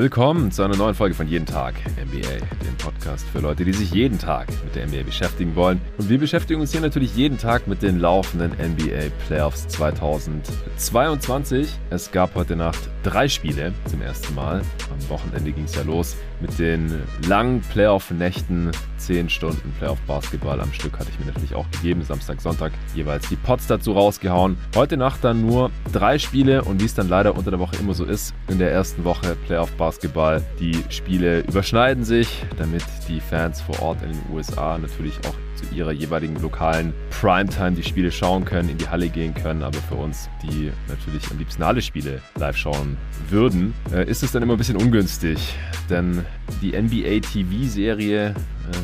Willkommen zu einer neuen Folge von Jeden Tag NBA, dem Podcast für Leute, die sich jeden Tag mit der NBA beschäftigen wollen. Und wir beschäftigen uns hier natürlich jeden Tag mit den laufenden NBA Playoffs 2022. Es gab heute Nacht drei Spiele zum ersten Mal. Am Wochenende ging es ja los mit den langen Playoff-Nächten. Zehn Stunden Playoff-Basketball am Stück hatte ich mir natürlich auch gegeben. Samstag, Sonntag jeweils die Pots dazu rausgehauen. Heute Nacht dann nur drei Spiele und wie es dann leider unter der Woche immer so ist, in der ersten Woche Playoff-Basketball. Die Spiele überschneiden sich, damit die Fans vor Ort in den USA natürlich auch zu ihrer jeweiligen lokalen Primetime die Spiele schauen können, in die Halle gehen können. Aber für uns, die natürlich am liebsten alle Spiele live schauen würden, äh, ist es dann immer ein bisschen ungünstig. Denn die NBA TV-Serie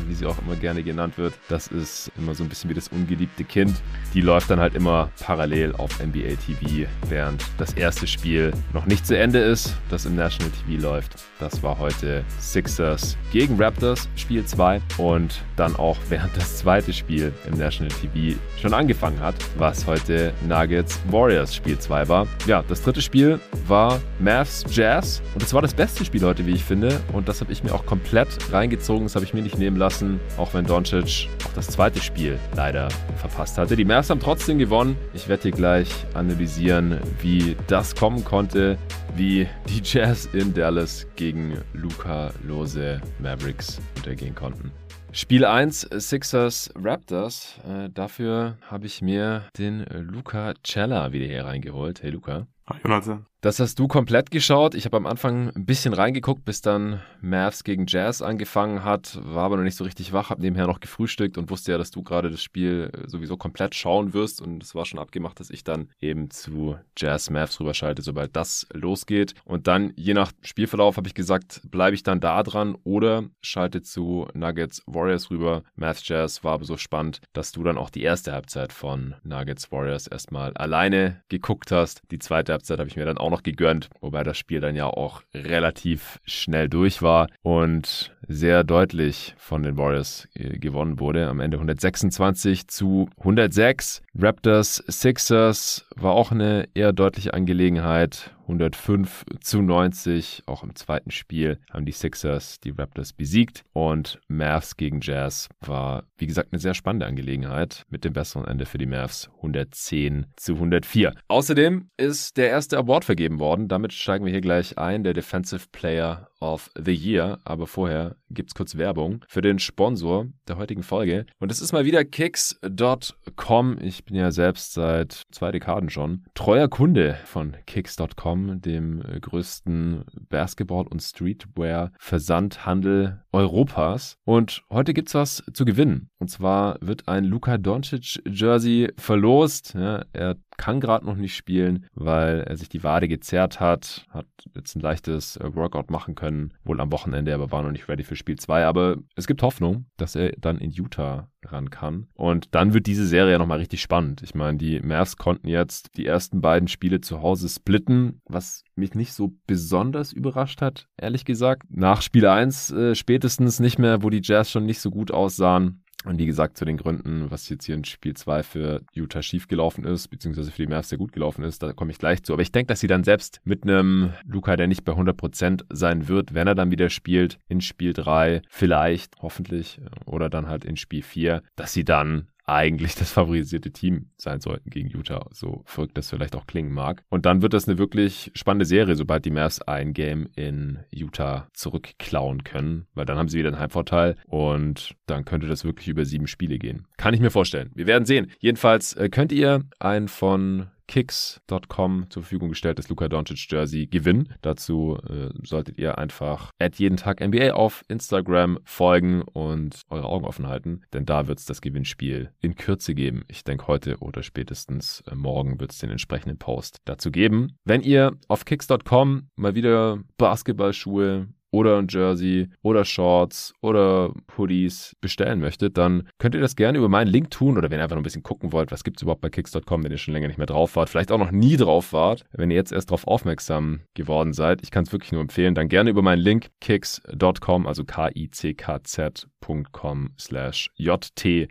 wie sie auch immer gerne genannt wird. Das ist immer so ein bisschen wie das ungeliebte Kind. Die läuft dann halt immer parallel auf NBA TV, während das erste Spiel noch nicht zu Ende ist, das im National TV läuft. Das war heute Sixers gegen Raptors, Spiel 2. Und dann auch während das zweite Spiel im National TV schon angefangen hat, was heute Nuggets Warriors Spiel 2 war. Ja, das dritte Spiel war Mavs Jazz. Und es war das beste Spiel heute, wie ich finde. Und das habe ich mir auch komplett reingezogen. Das habe ich mir nicht nehmen lassen, auch wenn Doncic auch das zweite Spiel leider verpasst hatte. Die Mavs haben trotzdem gewonnen. Ich werde hier gleich analysieren, wie das kommen konnte, wie die Jazz in Dallas gegen Luca Lose Mavericks untergehen konnten. Spiel 1 Sixers Raptors. Äh, dafür habe ich mir den Luca Cella wieder hier reingeholt. Hey Luca. Hi Jonathan. Das hast du komplett geschaut. Ich habe am Anfang ein bisschen reingeguckt, bis dann Mavs gegen Jazz angefangen hat, war aber noch nicht so richtig wach, habe nebenher noch gefrühstückt und wusste ja, dass du gerade das Spiel sowieso komplett schauen wirst und es war schon abgemacht, dass ich dann eben zu Jazz Mavs rüberschalte, sobald das losgeht. Und dann, je nach Spielverlauf, habe ich gesagt, bleibe ich dann da dran oder schalte zu Nuggets Warriors rüber. Mavs Jazz war aber so spannend, dass du dann auch die erste Halbzeit von Nuggets Warriors erstmal alleine geguckt hast. Die zweite Halbzeit habe ich mir dann auch noch gegönnt, wobei das Spiel dann ja auch relativ schnell durch war. Und sehr deutlich von den Warriors äh, gewonnen wurde. Am Ende 126 zu 106. Raptors Sixers war auch eine eher deutliche Angelegenheit. 105 zu 90. Auch im zweiten Spiel haben die Sixers die Raptors besiegt. Und Mavs gegen Jazz war, wie gesagt, eine sehr spannende Angelegenheit mit dem besseren Ende für die Mavs 110 zu 104. Außerdem ist der erste Award vergeben worden. Damit steigen wir hier gleich ein. Der Defensive Player of the Year. Aber vorher gibt es kurz Werbung für den Sponsor der heutigen Folge. Und es ist mal wieder Kicks.com. Ich bin ja selbst seit zwei Dekaden schon treuer Kunde von Kicks.com, dem größten Basketball- und Streetwear-Versandhandel Europas. Und heute gibt es was zu gewinnen. Und zwar wird ein Luka Doncic Jersey verlost. Ja, er kann gerade noch nicht spielen, weil er sich die Wade gezerrt hat, hat jetzt ein leichtes Workout machen können, wohl am Wochenende, aber war noch nicht ready für Spiel 2. Aber es gibt Hoffnung, dass er dann in Utah ran kann. Und dann wird diese Serie ja nochmal richtig spannend. Ich meine, die Mavs konnten jetzt die ersten beiden Spiele zu Hause splitten, was mich nicht so besonders überrascht hat, ehrlich gesagt. Nach Spiel 1 äh, spätestens nicht mehr, wo die Jazz schon nicht so gut aussahen. Und wie gesagt, zu den Gründen, was jetzt hier in Spiel 2 für Utah schiefgelaufen ist, beziehungsweise für die Mavs sehr gut gelaufen ist, da komme ich gleich zu. Aber ich denke, dass sie dann selbst mit einem Luca, der nicht bei 100% sein wird, wenn er dann wieder spielt, in Spiel 3, vielleicht, hoffentlich, oder dann halt in Spiel 4, dass sie dann eigentlich das favorisierte Team sein sollten gegen Utah, so verrückt das vielleicht auch klingen mag. Und dann wird das eine wirklich spannende Serie, sobald die Mavs ein Game in Utah zurückklauen können, weil dann haben sie wieder einen Heimvorteil und dann könnte das wirklich über sieben Spiele gehen. Kann ich mir vorstellen. Wir werden sehen. Jedenfalls äh, könnt ihr einen von kicks.com zur Verfügung gestelltes Luka Doncic Jersey gewinnen. Dazu äh, solltet ihr einfach at jeden Tag NBA auf Instagram folgen und eure Augen offen halten, denn da wird es das Gewinnspiel in Kürze geben. Ich denke heute oder spätestens äh, morgen wird es den entsprechenden Post dazu geben. Wenn ihr auf kicks.com mal wieder Basketballschuhe oder ein Jersey oder Shorts oder Hoodies bestellen möchtet, dann könnt ihr das gerne über meinen Link tun oder wenn ihr einfach noch ein bisschen gucken wollt, was gibt es überhaupt bei Kicks.com, wenn ihr schon länger nicht mehr drauf wart, vielleicht auch noch nie drauf wart, wenn ihr jetzt erst darauf aufmerksam geworden seid. Ich kann es wirklich nur empfehlen, dann gerne über meinen Link kicks.com, also K-I-C-K-Z patreon.com slash jt-nba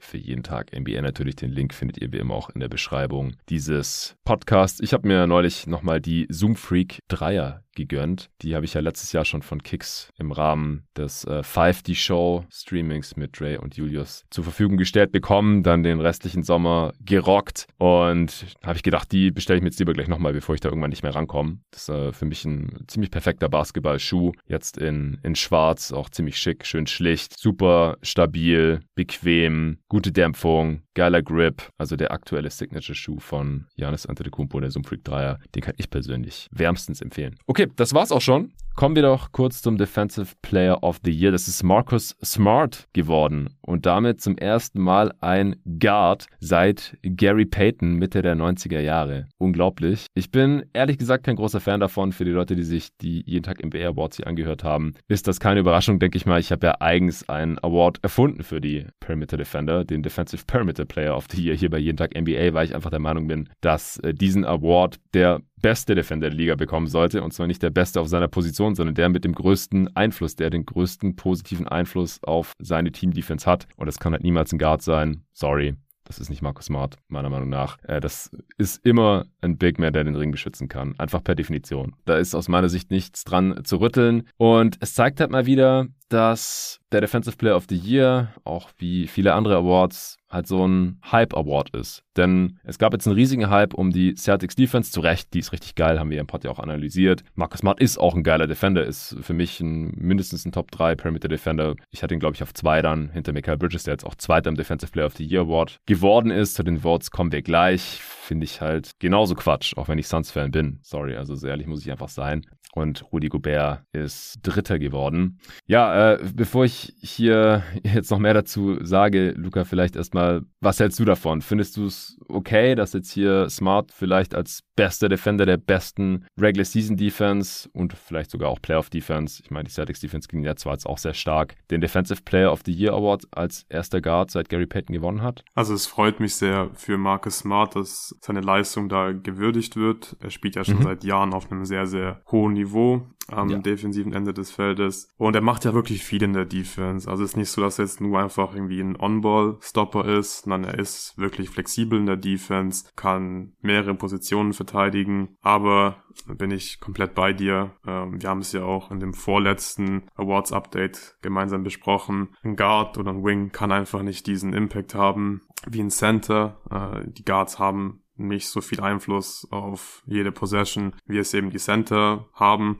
für jeden Tag NBA. Natürlich den Link findet ihr wie immer auch in der Beschreibung dieses Podcasts. Ich habe mir neulich nochmal die Zoom Freak Dreier gegönnt. Die habe ich ja letztes Jahr schon von Kicks im Rahmen des äh, 5D Show Streamings mit Dre und Julius zur Verfügung gestellt bekommen, dann den restlichen Sommer gerockt und habe ich gedacht, die bestelle ich mir jetzt lieber gleich nochmal, bevor ich da irgendwann nicht mehr rankomme. Das ist äh, für mich ein ziemlich perfekter Basketballschuh. Jetzt in, in schwarz, auch ziemlich schick, schön schlicht, super stabil, bequem, gute Dämpfung, geiler Grip. Also der aktuelle Signature-Schuh von Janis Antetokounmpo, der Zoom Freak Dreier, den kann ich persönlich wärmstens empfehlen. Okay, das war's auch schon. Kommen wir doch kurz zum Defensive Player of the Year. Das ist Marcus Smart geworden und damit zum ersten Mal ein Guard seit Gary Payton Mitte der 90er Jahre. Unglaublich. Ich bin ehrlich gesagt kein großer Fan davon. Für die Leute, die sich die jeden Tag NBA Awards hier angehört haben, ist das keine Überraschung, denke ich mal. Ich habe ja eigens einen Award erfunden für die Perimeter Defender, den Defensive Perimeter Player of the Year hier bei jeden Tag NBA, weil ich einfach der Meinung bin, dass äh, diesen Award der beste Defender der Liga bekommen sollte. Und zwar nicht der beste auf seiner Position, sondern der mit dem größten Einfluss, der den größten positiven Einfluss auf seine Team-Defense hat. Und das kann halt niemals ein Guard sein. Sorry. Das ist nicht Marcus Smart, meiner Meinung nach. Äh, das ist immer ein Big Man, der den Ring beschützen kann. Einfach per Definition. Da ist aus meiner Sicht nichts dran zu rütteln. Und es zeigt halt mal wieder, dass der Defensive Player of the Year, auch wie viele andere Awards, halt so ein Hype-Award ist. Denn es gab jetzt einen riesigen Hype um die Celtics Defense. Zu Recht, die ist richtig geil, haben wir im Pod ja auch analysiert. Marcus Smart ist auch ein geiler Defender, ist für mich ein, mindestens ein Top 3 Perimeter Defender. Ich hatte ihn, glaube ich, auf zwei dann hinter Michael Bridges, der jetzt auch Zweiter im Defensive Player of the Year Award geworden ist. Zu den Votes kommen wir gleich. Finde ich halt genauso Quatsch, auch wenn ich Suns-Fan bin. Sorry, also so ehrlich muss ich einfach sein und Rudi Gobert ist Dritter geworden. Ja, äh, bevor ich hier jetzt noch mehr dazu sage, Luca, vielleicht erstmal, was hältst du davon? Findest du es okay, dass jetzt hier Smart vielleicht als bester Defender der besten Regular Season Defense und vielleicht sogar auch Playoff Defense, ich meine, die Celtics Defense ging ja zwar jetzt auch sehr stark, den Defensive Player of the Year Award als erster Guard seit Gary Payton gewonnen hat? Also es freut mich sehr für Marcus Smart, dass seine Leistung da gewürdigt wird. Er spielt ja schon mhm. seit Jahren auf einem sehr, sehr hohen Niveau am ja. defensiven Ende des Feldes. Und er macht ja wirklich viel in der Defense. Also es ist nicht so, dass er jetzt nur einfach irgendwie ein On-Ball-Stopper ist, sondern er ist wirklich flexibel in der Defense, kann mehrere Positionen verteidigen. Aber bin ich komplett bei dir. Ähm, wir haben es ja auch in dem vorletzten Awards-Update gemeinsam besprochen. Ein Guard oder ein Wing kann einfach nicht diesen Impact haben wie ein Center. Äh, die Guards haben nicht so viel Einfluss auf jede Possession, wie es eben die Center haben.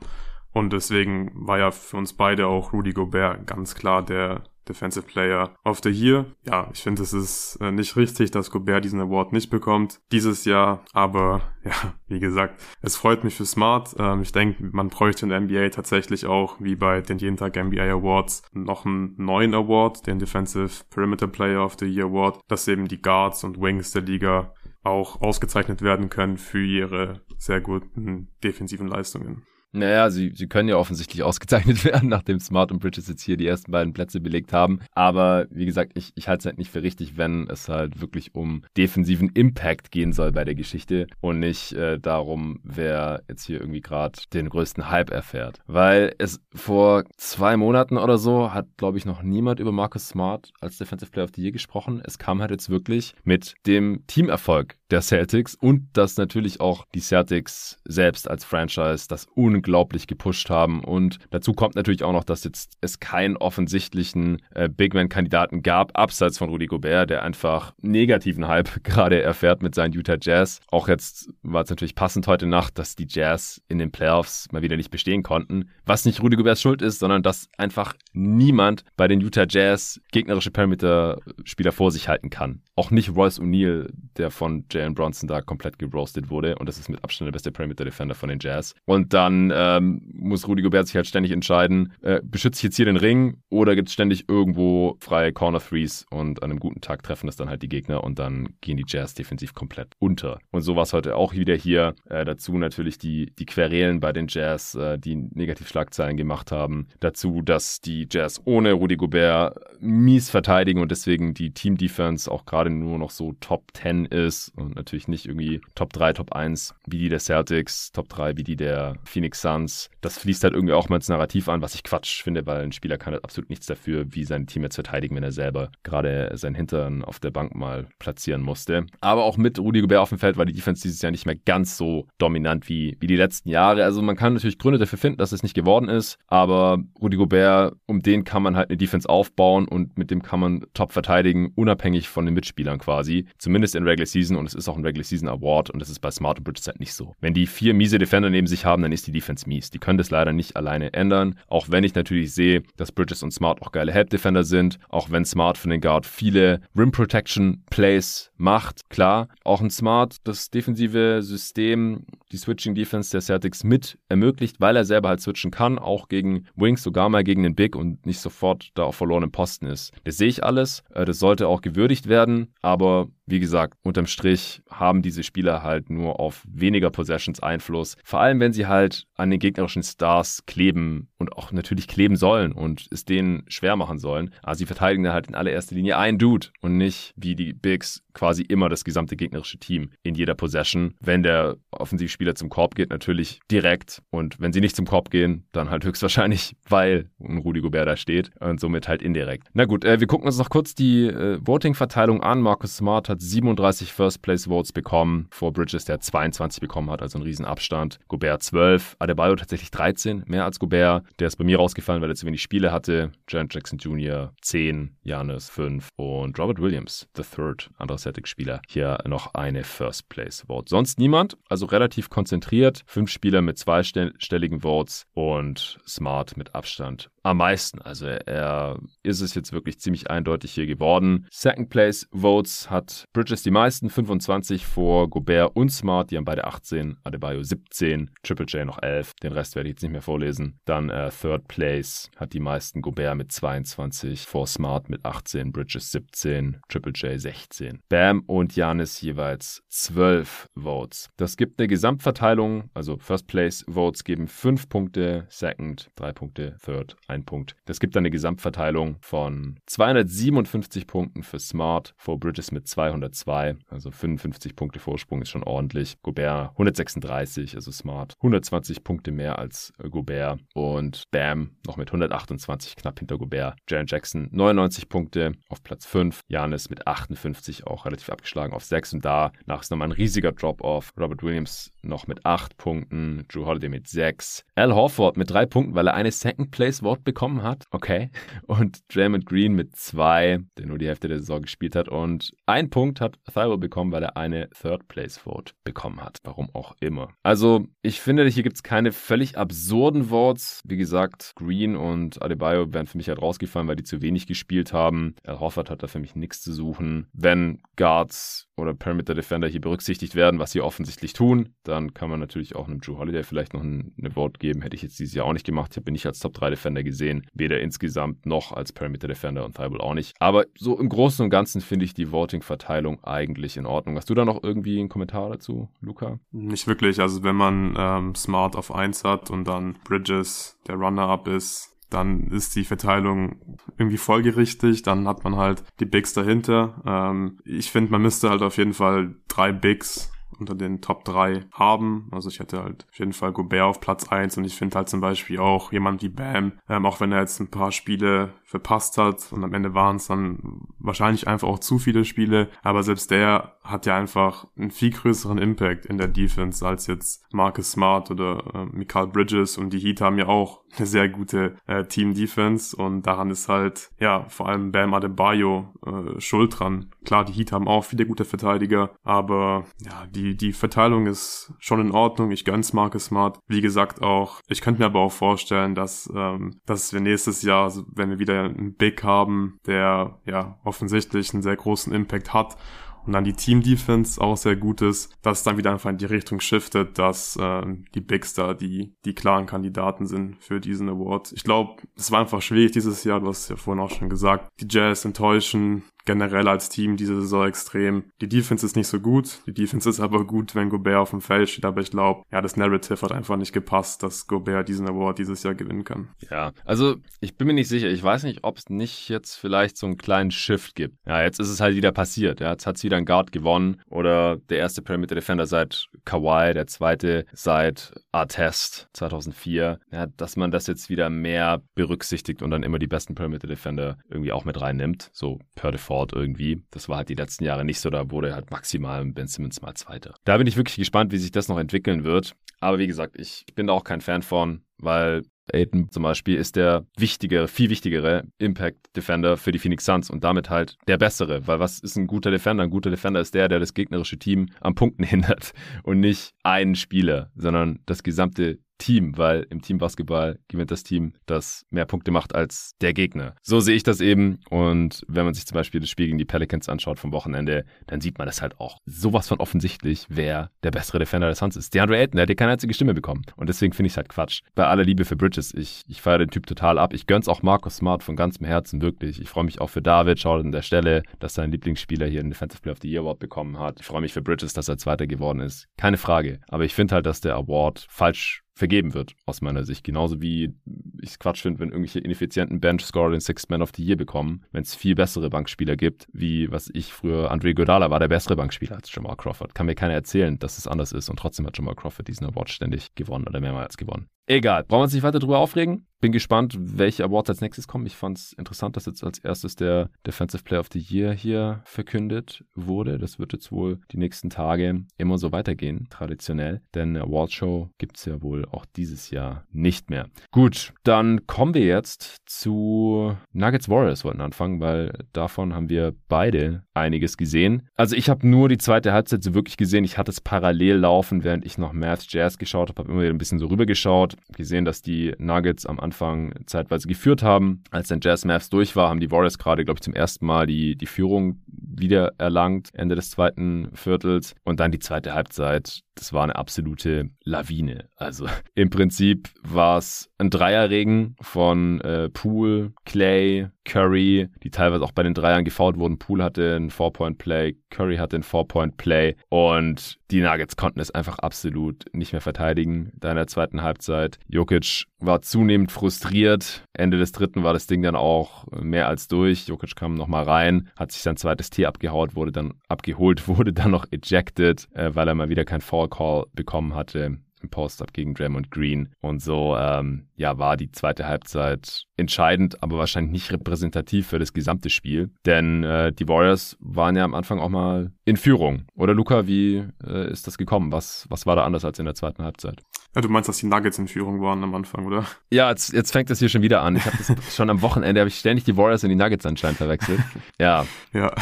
Und deswegen war ja für uns beide auch Rudy Gobert ganz klar der Defensive Player of the Year. Ja, ich finde, es ist äh, nicht richtig, dass Gobert diesen Award nicht bekommt dieses Jahr. Aber ja, wie gesagt, es freut mich für Smart. Ähm, ich denke, man bräuchte in der NBA tatsächlich auch, wie bei den jeden Tag NBA Awards, noch einen neuen Award, den Defensive Perimeter Player of the Year Award, dass eben die Guards und Wings der Liga auch ausgezeichnet werden können für ihre sehr guten defensiven Leistungen. Naja, sie, sie können ja offensichtlich ausgezeichnet werden, nachdem Smart und Bridges jetzt hier die ersten beiden Plätze belegt haben. Aber wie gesagt, ich, ich halte es halt nicht für richtig, wenn es halt wirklich um defensiven Impact gehen soll bei der Geschichte und nicht äh, darum, wer jetzt hier irgendwie gerade den größten Hype erfährt. Weil es vor zwei Monaten oder so hat, glaube ich, noch niemand über Marcus Smart als Defensive Player of the Year gesprochen. Es kam halt jetzt wirklich mit dem Teamerfolg der Celtics und dass natürlich auch die Celtics selbst als Franchise das unglaublich gepusht haben. Und dazu kommt natürlich auch noch, dass jetzt es keinen offensichtlichen äh, Big Man-Kandidaten gab, abseits von Rudy Gobert, der einfach negativen Hype gerade erfährt mit seinen Utah Jazz. Auch jetzt war es natürlich passend heute Nacht, dass die Jazz in den Playoffs mal wieder nicht bestehen konnten. Was nicht Rudy Goberts Schuld ist, sondern dass einfach niemand bei den Utah Jazz gegnerische Perimeter-Spieler vor sich halten kann. Auch nicht Royce O'Neal, der von Jalen Bronson da komplett geroastet wurde. Und das ist mit Abstand der beste Perimeter Defender von den Jazz. Und dann ähm, muss Rudy Gobert sich halt ständig entscheiden, äh, beschütze ich jetzt hier den Ring oder gibt es ständig irgendwo freie Corner Threes und an einem guten Tag treffen das dann halt die Gegner und dann gehen die Jazz defensiv komplett unter. Und so war es heute auch wieder hier. Äh, dazu natürlich die, die Querelen bei den Jazz, äh, die Negativschlagzeilen gemacht haben. Dazu, dass die Jazz ohne Rudy Gobert mies verteidigen und deswegen die Team Defense auch gerade nur noch so Top 10 ist und natürlich nicht irgendwie Top 3, Top 1 wie die der Celtics, Top 3 wie die der Phoenix Suns. Das fließt halt irgendwie auch mal ins Narrativ an, was ich Quatsch finde, weil ein Spieler kann halt absolut nichts dafür, wie sein Team jetzt verteidigen, wenn er selber gerade sein Hintern auf der Bank mal platzieren musste. Aber auch mit Rudy Gobert auf dem Feld war die Defense dieses Jahr nicht mehr ganz so dominant wie, wie die letzten Jahre. Also man kann natürlich Gründe dafür finden, dass es nicht geworden ist, aber Rudy Gobert, um den kann man halt eine Defense aufbauen und mit dem kann man top verteidigen, unabhängig von den Mitspielern quasi. Zumindest in Regular Season und es ist auch ein Regular Season Award und das ist bei Smart und Bridges halt nicht so. Wenn die vier miese Defender neben sich haben, dann ist die Defense mies. Die können das leider nicht alleine ändern. Auch wenn ich natürlich sehe, dass Bridges und Smart auch geile Help Defender sind, auch wenn Smart für den Guard viele Rim Protection Plays macht. Klar, auch ein Smart das defensive System, die Switching Defense der Celtics mit ermöglicht, weil er selber halt switchen kann, auch gegen Wings, sogar mal gegen den Big und nicht sofort da auf verlorenem Posten ist. Das sehe ich alles. Äh, das sollte auch gewürdigt werden, aber wie gesagt, unterm Strich haben diese Spieler halt nur auf weniger Possessions Einfluss. Vor allem, wenn sie halt an den gegnerischen Stars kleben und auch natürlich kleben sollen und es denen schwer machen sollen. Also sie verteidigen dann halt in allererster Linie einen Dude und nicht wie die Bigs quasi immer das gesamte gegnerische Team in jeder Possession. Wenn der Offensivspieler zum Korb geht, natürlich direkt. Und wenn sie nicht zum Korb gehen, dann halt höchstwahrscheinlich, weil ein Rudi Gobert da steht und somit halt indirekt. Na gut, äh, wir gucken uns noch kurz die äh, Voting-Verteilung an. Marcus Smart hat 37 First-Place-Votes bekommen, vor Bridges, der 22 bekommen hat, also ein Riesenabstand. Gobert 12, Adebayo tatsächlich 13, mehr als Gobert. Der ist bei mir rausgefallen, weil er zu wenig Spiele hatte. Jan Jackson Jr. 10, Janis 5 und Robert Williams, the third, anderer Celtics-Spieler, hier noch eine First-Place-Vote. Sonst niemand, also relativ konzentriert. Fünf Spieler mit zweistelligen Votes und Smart mit Abstand am meisten. Also er ist es jetzt wirklich ziemlich eindeutig hier geworden. Second Place Votes hat Bridges die meisten, 25 vor Gobert und Smart, die haben beide 18, Adebayo 17, Triple J noch 11, den Rest werde ich jetzt nicht mehr vorlesen. Dann äh, Third Place hat die meisten Gobert mit 22, vor Smart mit 18, Bridges 17, Triple J 16. Bam und Janis jeweils 12 Votes. Das gibt eine Gesamtverteilung, also First Place Votes geben 5 Punkte, Second 3 Punkte, Third ein Punkt. Das gibt dann eine Gesamtverteilung von 257 Punkten für Smart, vor Bridges mit 202, also 55 Punkte Vorsprung ist schon ordentlich. Gobert 136, also Smart 120 Punkte mehr als Gobert und Bam noch mit 128 knapp hinter Gobert. Jaren Jackson 99 Punkte auf Platz 5, Janis mit 58 auch relativ abgeschlagen auf 6 und danach ist nochmal ein riesiger Drop-off. Robert Williams noch mit 8 Punkten, Drew Holiday mit 6, Al Horford mit 3 Punkten, weil er eine Second Place Vote bekommen hat. Okay. Und Draymond Green mit 2, der nur die Hälfte der Saison gespielt hat. Und ein Punkt hat Thybulle bekommen, weil er eine Third Place Vote bekommen hat. Warum auch immer. Also, ich finde, hier gibt es keine völlig absurden Votes. Wie gesagt, Green und Adebayo wären für mich halt rausgefallen, weil die zu wenig gespielt haben. Al Horford hat da für mich nichts zu suchen. Wenn Guards oder Perimeter Defender hier berücksichtigt werden, was sie offensichtlich tun, dann kann man natürlich auch einem Drew Holiday vielleicht noch eine Vote geben. Hätte ich jetzt dieses Jahr auch nicht gemacht. Ich habe ihn nicht als Top 3 Defender gesehen. Weder insgesamt noch als Perimeter Defender und Thibault auch nicht. Aber so im Großen und Ganzen finde ich die Voting-Verteilung eigentlich in Ordnung. Hast du da noch irgendwie einen Kommentar dazu, Luca? Nicht wirklich. Also wenn man ähm, Smart auf 1 hat und dann Bridges der Runner-Up ist, dann ist die Verteilung irgendwie folgerichtig, dann hat man halt die Bigs dahinter. Ähm, ich finde, man müsste halt auf jeden Fall drei Bigs unter den Top 3 haben. Also ich hätte halt auf jeden Fall Gobert auf Platz 1 und ich finde halt zum Beispiel auch jemand wie Bam, ähm, auch wenn er jetzt ein paar Spiele verpasst hat und am Ende waren es dann wahrscheinlich einfach auch zu viele Spiele, aber selbst der hat ja einfach einen viel größeren Impact in der Defense als jetzt Marcus Smart oder äh, Mikael Bridges und die Heat haben ja auch eine sehr gute äh, Team-Defense und daran ist halt, ja, vor allem Bam Adebayo äh, schuld dran. Klar, die Heat haben auch viele gute Verteidiger, aber ja, die, die Verteilung ist schon in Ordnung. Ich gönn's Marcus Smart. Wie gesagt auch, ich könnte mir aber auch vorstellen, dass, ähm, dass wir nächstes Jahr, wenn wir wieder einen Big haben, der ja offensichtlich einen sehr großen Impact hat und dann die Team-Defense auch sehr gut ist, dass es dann wieder einfach in die Richtung shiftet, dass äh, die Bigs da die, die klaren Kandidaten sind für diesen Award. Ich glaube, es war einfach schwierig dieses Jahr, du hast ja vorhin auch schon gesagt, die Jazz enttäuschen, generell als Team diese Saison extrem. Die Defense ist nicht so gut, die Defense ist aber gut, wenn Gobert auf dem Feld steht, aber ich glaube, ja, das Narrative hat einfach nicht gepasst, dass Gobert diesen Award dieses Jahr gewinnen kann. Ja, also ich bin mir nicht sicher. Ich weiß nicht, ob es nicht jetzt vielleicht so einen kleinen Shift gibt. Ja, jetzt ist es halt wieder passiert. Ja, jetzt hat es wieder ein Guard gewonnen oder der erste Perimeter Defender seit Kawhi, der zweite seit Artest 2004. Ja, dass man das jetzt wieder mehr berücksichtigt und dann immer die besten Perimeter Defender irgendwie auch mit reinnimmt. So per Default irgendwie. Das war halt die letzten Jahre nicht so. Da wurde halt maximal Ben Simmons mal Zweiter. Da bin ich wirklich gespannt, wie sich das noch entwickeln wird. Aber wie gesagt, ich bin da auch kein Fan von, weil Aiden zum Beispiel ist der wichtigere, viel wichtigere Impact Defender für die Phoenix Suns und damit halt der bessere. Weil was ist ein guter Defender? Ein guter Defender ist der, der das gegnerische Team am Punkten hindert und nicht einen Spieler, sondern das gesamte Team, weil im Teambasketball gewinnt das Team, das mehr Punkte macht als der Gegner. So sehe ich das eben. Und wenn man sich zum Beispiel das Spiel gegen die Pelicans anschaut vom Wochenende, dann sieht man das halt auch sowas von offensichtlich, wer der bessere Defender der Suns ist. DeAndre Ayton, der hat ja keine einzige Stimme bekommen. Und deswegen finde ich es halt Quatsch. Bei aller Liebe für Bridges, ich, ich feiere den Typ total ab. Ich gönn's auch Marcus Smart von ganzem Herzen, wirklich. Ich freue mich auch für David, schaut an der Stelle, dass sein Lieblingsspieler hier einen Defensive Player of the Year Award bekommen hat. Ich freue mich für Bridges, dass er Zweiter geworden ist. Keine Frage. Aber ich finde halt, dass der Award falsch vergeben wird, aus meiner Sicht. Genauso wie ich es Quatsch finde, wenn irgendwelche ineffizienten Bench-Scorer den Sixth Man of the Year bekommen, wenn es viel bessere Bankspieler gibt, wie was ich früher, Andre Godala war der bessere Bankspieler als Jamal Crawford. Kann mir keiner erzählen, dass es anders ist und trotzdem hat Jamal Crawford diesen Award ständig gewonnen oder mehrmals gewonnen. Egal, brauchen wir uns nicht weiter drüber aufregen. Bin gespannt, welche Awards als nächstes kommen. Ich fand es interessant, dass jetzt als erstes der Defensive Player of the Year hier verkündet wurde. Das wird jetzt wohl die nächsten Tage immer so weitergehen, traditionell. Denn eine Awardshow gibt es ja wohl auch dieses Jahr nicht mehr. Gut, dann kommen wir jetzt zu Nuggets Warriors wollten anfangen, weil davon haben wir beide einiges gesehen. Also ich habe nur die zweite Halbzeit so wirklich gesehen. Ich hatte es parallel laufen, während ich noch Math Jazz geschaut habe, habe immer wieder ein bisschen so rübergeschaut gesehen, dass die Nuggets am Anfang zeitweise geführt haben. Als dann Jazz Mavs durch war, haben die Warriors gerade, glaube ich, zum ersten Mal die, die Führung wieder erlangt, Ende des zweiten Viertels. Und dann die zweite Halbzeit, das war eine absolute Lawine. Also im Prinzip war es ein Dreierregen von äh, Poole, Clay, Curry, die teilweise auch bei den Dreiern gefault wurden. Poole hatte ein Four-Point-Play, Curry hatte ein Four-Point-Play und die Nuggets konnten es einfach absolut nicht mehr verteidigen da in der zweiten Halbzeit. Jokic war zunehmend frustriert. Ende des dritten war das Ding dann auch mehr als durch. Jokic kam nochmal rein, hat sich sein zweites Tee abgehaut, wurde dann abgeholt, wurde dann noch ejected, äh, weil er mal wieder kein Foul Call bekommen hatte im Post-Up gegen Draymond Green. Und so, ähm, ja, war die zweite Halbzeit entscheidend, aber wahrscheinlich nicht repräsentativ für das gesamte Spiel. Denn äh, die Warriors waren ja am Anfang auch mal in Führung. Oder Luca, wie äh, ist das gekommen? Was, was war da anders als in der zweiten Halbzeit? Ja, du meinst, dass die Nuggets in Führung waren am Anfang, oder? Ja, jetzt, jetzt fängt das hier schon wieder an. Ich habe das schon am Wochenende, habe ich ständig die Warriors und die Nuggets anscheinend verwechselt. Ja. Ja,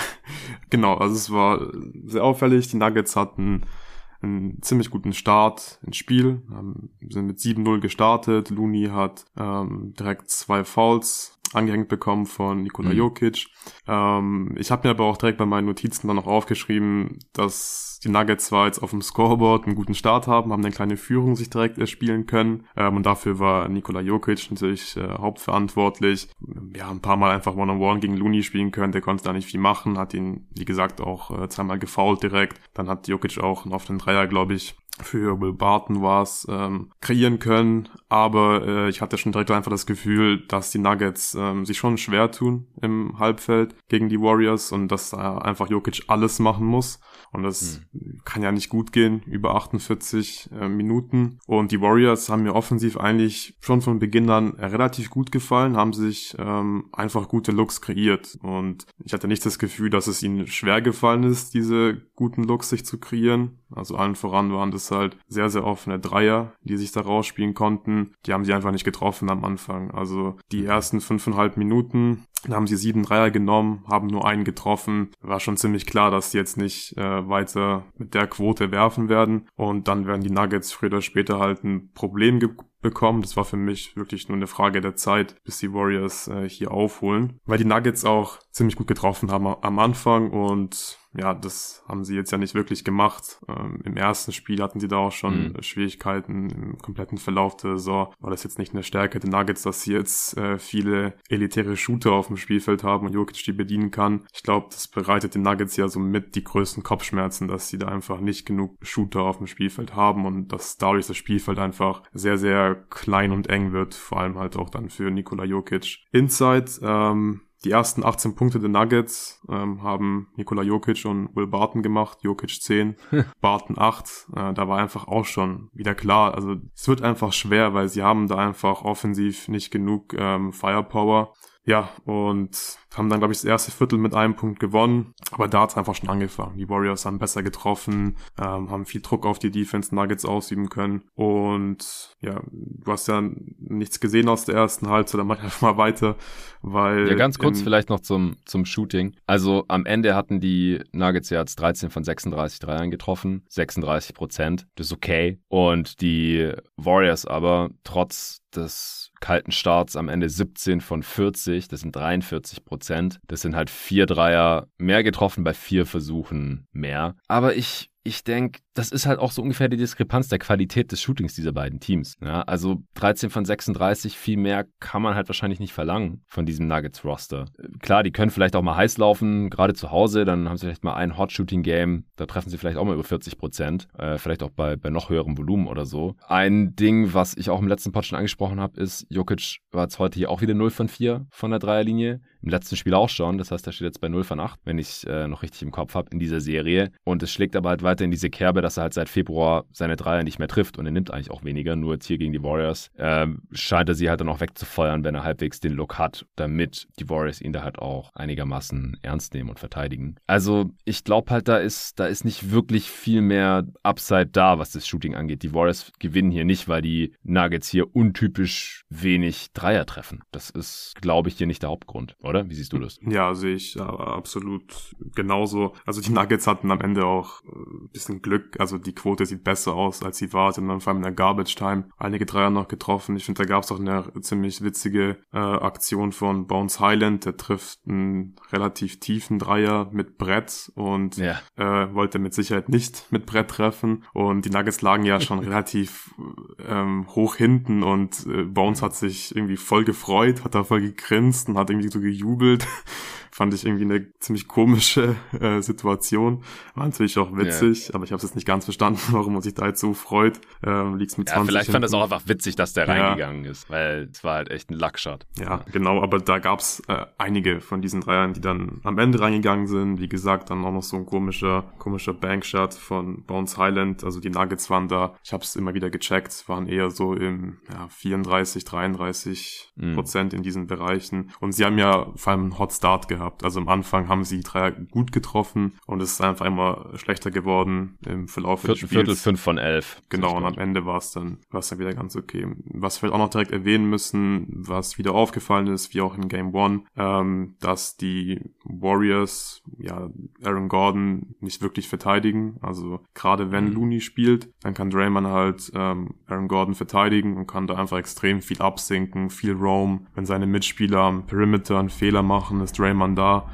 genau. Also es war sehr auffällig. Die Nuggets hatten einen ziemlich guten Start ins Spiel, ähm, sind mit 7-0 gestartet. Looney hat ähm, direkt zwei Fouls angehängt bekommen von Nikola mhm. Jokic. Ähm, ich habe mir aber auch direkt bei meinen Notizen dann noch aufgeschrieben, dass die Nuggets zwar jetzt auf dem Scoreboard einen guten Start haben, haben eine kleine Führung sich direkt erspielen können ähm, und dafür war Nikola Jokic natürlich äh, hauptverantwortlich. Ja, ein paar Mal einfach One-on-One -on -one gegen Looney spielen können, der konnte da nicht viel machen, hat ihn, wie gesagt, auch äh, zweimal gefoult direkt. Dann hat Jokic auch einen offenen Dreier, glaube ich, für Will Barton war es, ähm, kreieren können. Aber äh, ich hatte schon direkt einfach das Gefühl, dass die Nuggets ähm, sich schon schwer tun im Halbfeld gegen die Warriors und dass äh, einfach Jokic alles machen muss. Und das hm. kann ja nicht gut gehen, über 48 äh, Minuten. Und die Warriors haben mir offensiv eigentlich schon von Beginn an relativ gut gefallen, haben sich ähm, einfach gute Looks kreiert. Und ich hatte nicht das Gefühl, dass es ihnen schwer gefallen ist, diese guten Looks sich zu kreieren. Also allen voran waren das halt sehr, sehr offene Dreier, die sich da rausspielen konnten. Die haben sie einfach nicht getroffen am Anfang. Also die ersten fünfeinhalb Minuten da haben sie sieben Dreier genommen, haben nur einen getroffen. War schon ziemlich klar, dass sie jetzt nicht äh, weiter mit der Quote werfen werden. Und dann werden die Nuggets früher oder später halt ein Problem bekommen. Das war für mich wirklich nur eine Frage der Zeit, bis die Warriors äh, hier aufholen. Weil die Nuggets auch ziemlich gut getroffen haben am Anfang und ja, das haben sie jetzt ja nicht wirklich gemacht. Ähm, Im ersten Spiel hatten sie da auch schon mhm. Schwierigkeiten im kompletten Verlauf der Saison. War das jetzt nicht eine Stärke der Nuggets, dass sie jetzt äh, viele elitäre Shooter auf dem Spielfeld haben und Jokic die bedienen kann. Ich glaube, das bereitet den Nuggets ja so mit die größten Kopfschmerzen, dass sie da einfach nicht genug Shooter auf dem Spielfeld haben und dass dadurch das Spielfeld einfach sehr, sehr klein und eng wird, vor allem halt auch dann für Nikola Jokic. Inside, ähm, die ersten 18 Punkte der Nuggets ähm, haben Nikola Jokic und Will Barton gemacht. Jokic 10, Barton 8. Äh, da war einfach auch schon wieder klar. Also es wird einfach schwer, weil sie haben da einfach offensiv nicht genug ähm, Firepower. Ja, und haben dann, glaube ich, das erste Viertel mit einem Punkt gewonnen. Aber da hat es einfach schon angefangen. Die Warriors haben besser getroffen, ähm, haben viel Druck auf die Defense Nuggets ausüben können. Und ja, du hast ja nichts gesehen aus der ersten Halbzeit, dann mach ich einfach mal weiter, weil. Ja, ganz kurz vielleicht noch zum, zum Shooting. Also am Ende hatten die Nuggets ja jetzt 13 von 36 Dreiern getroffen, 36 Prozent. Das ist okay. Und die Warriors aber trotz des kalten Starts am Ende 17 von 40, das sind 43 Prozent. Das sind halt vier Dreier mehr getroffen bei vier Versuchen mehr. Aber ich ich denke, das ist halt auch so ungefähr die Diskrepanz der Qualität des Shootings dieser beiden Teams. Ja, also 13 von 36, viel mehr kann man halt wahrscheinlich nicht verlangen von diesem Nuggets-Roster. Klar, die können vielleicht auch mal heiß laufen, gerade zu Hause, dann haben sie vielleicht mal ein Hot-Shooting-Game, da treffen sie vielleicht auch mal über 40 Prozent, äh, vielleicht auch bei, bei noch höherem Volumen oder so. Ein Ding, was ich auch im letzten Pod schon angesprochen habe, ist, Jokic war jetzt heute hier auch wieder 0 von 4 von der Dreierlinie. Im letzten Spiel auch schon, das heißt, er steht jetzt bei 0 von 8, wenn ich äh, noch richtig im Kopf habe, in dieser Serie. Und es schlägt aber halt weiter in diese Kerbe, dass er halt seit Februar seine Dreier nicht mehr trifft und er nimmt eigentlich auch weniger. Nur jetzt hier gegen die Warriors äh, scheint er sie halt dann auch wegzufeuern, wenn er halbwegs den Look hat, damit die Warriors ihn da halt auch einigermaßen ernst nehmen und verteidigen. Also ich glaube halt, da ist, da ist nicht wirklich viel mehr Upside da, was das Shooting angeht. Die Warriors gewinnen hier nicht, weil die Nuggets hier untypisch wenig Dreier treffen. Das ist, glaube ich, hier nicht der Hauptgrund oder? Wie siehst du das? Ja, sehe ich absolut genauso. Also die Nuggets hatten am Ende auch ein äh, bisschen Glück. Also die Quote sieht besser aus, als sie war. Sie haben dann vor allem in der Garbage Time einige Dreier noch getroffen. Ich finde, da gab es auch eine ziemlich witzige äh, Aktion von Bones Highland. Der trifft einen relativ tiefen Dreier mit Brett und ja. äh, wollte mit Sicherheit nicht mit Brett treffen. Und die Nuggets lagen ja schon relativ ähm, hoch hinten und äh, Bones hat sich irgendwie voll gefreut, hat da voll gegrinst und hat irgendwie so gejubelt. Fand ich irgendwie eine ziemlich komische äh, Situation. War natürlich auch witzig, yeah. aber ich habe es jetzt nicht ganz verstanden, warum man sich da jetzt so freut. Ähm, liegt's mit ja, 20 Vielleicht fand es auch einfach witzig, dass der ja. reingegangen ist, weil es war halt echt ein Luckshot. Ja, genau, aber da gab's äh, einige von diesen Dreiern, die dann am Ende reingegangen sind. Wie gesagt, dann auch noch so ein komischer, komischer Bankshot von Bones Highland. Also die Nuggets waren da, ich habe es immer wieder gecheckt, waren eher so im ja, 34, 33 mm. Prozent in diesen Bereichen. Und sie haben ja vor allem einen Hot Start gehabt gehabt. Also am Anfang haben sie drei gut getroffen und es ist einfach immer schlechter geworden im Verlauf Viertel, des Spiels. Viertel fünf von elf. Genau, und am Ende war es dann, war es dann wieder ganz okay. Was wir auch noch direkt erwähnen müssen, was wieder aufgefallen ist, wie auch in Game One, ähm, dass die Warriors, ja, Aaron Gordon nicht wirklich verteidigen. Also gerade wenn mhm. Looney spielt, dann kann Draymond halt ähm, Aaron Gordon verteidigen und kann da einfach extrem viel absinken, viel roam. Wenn seine Mitspieler am Perimeter einen Fehler machen, ist Draymond da,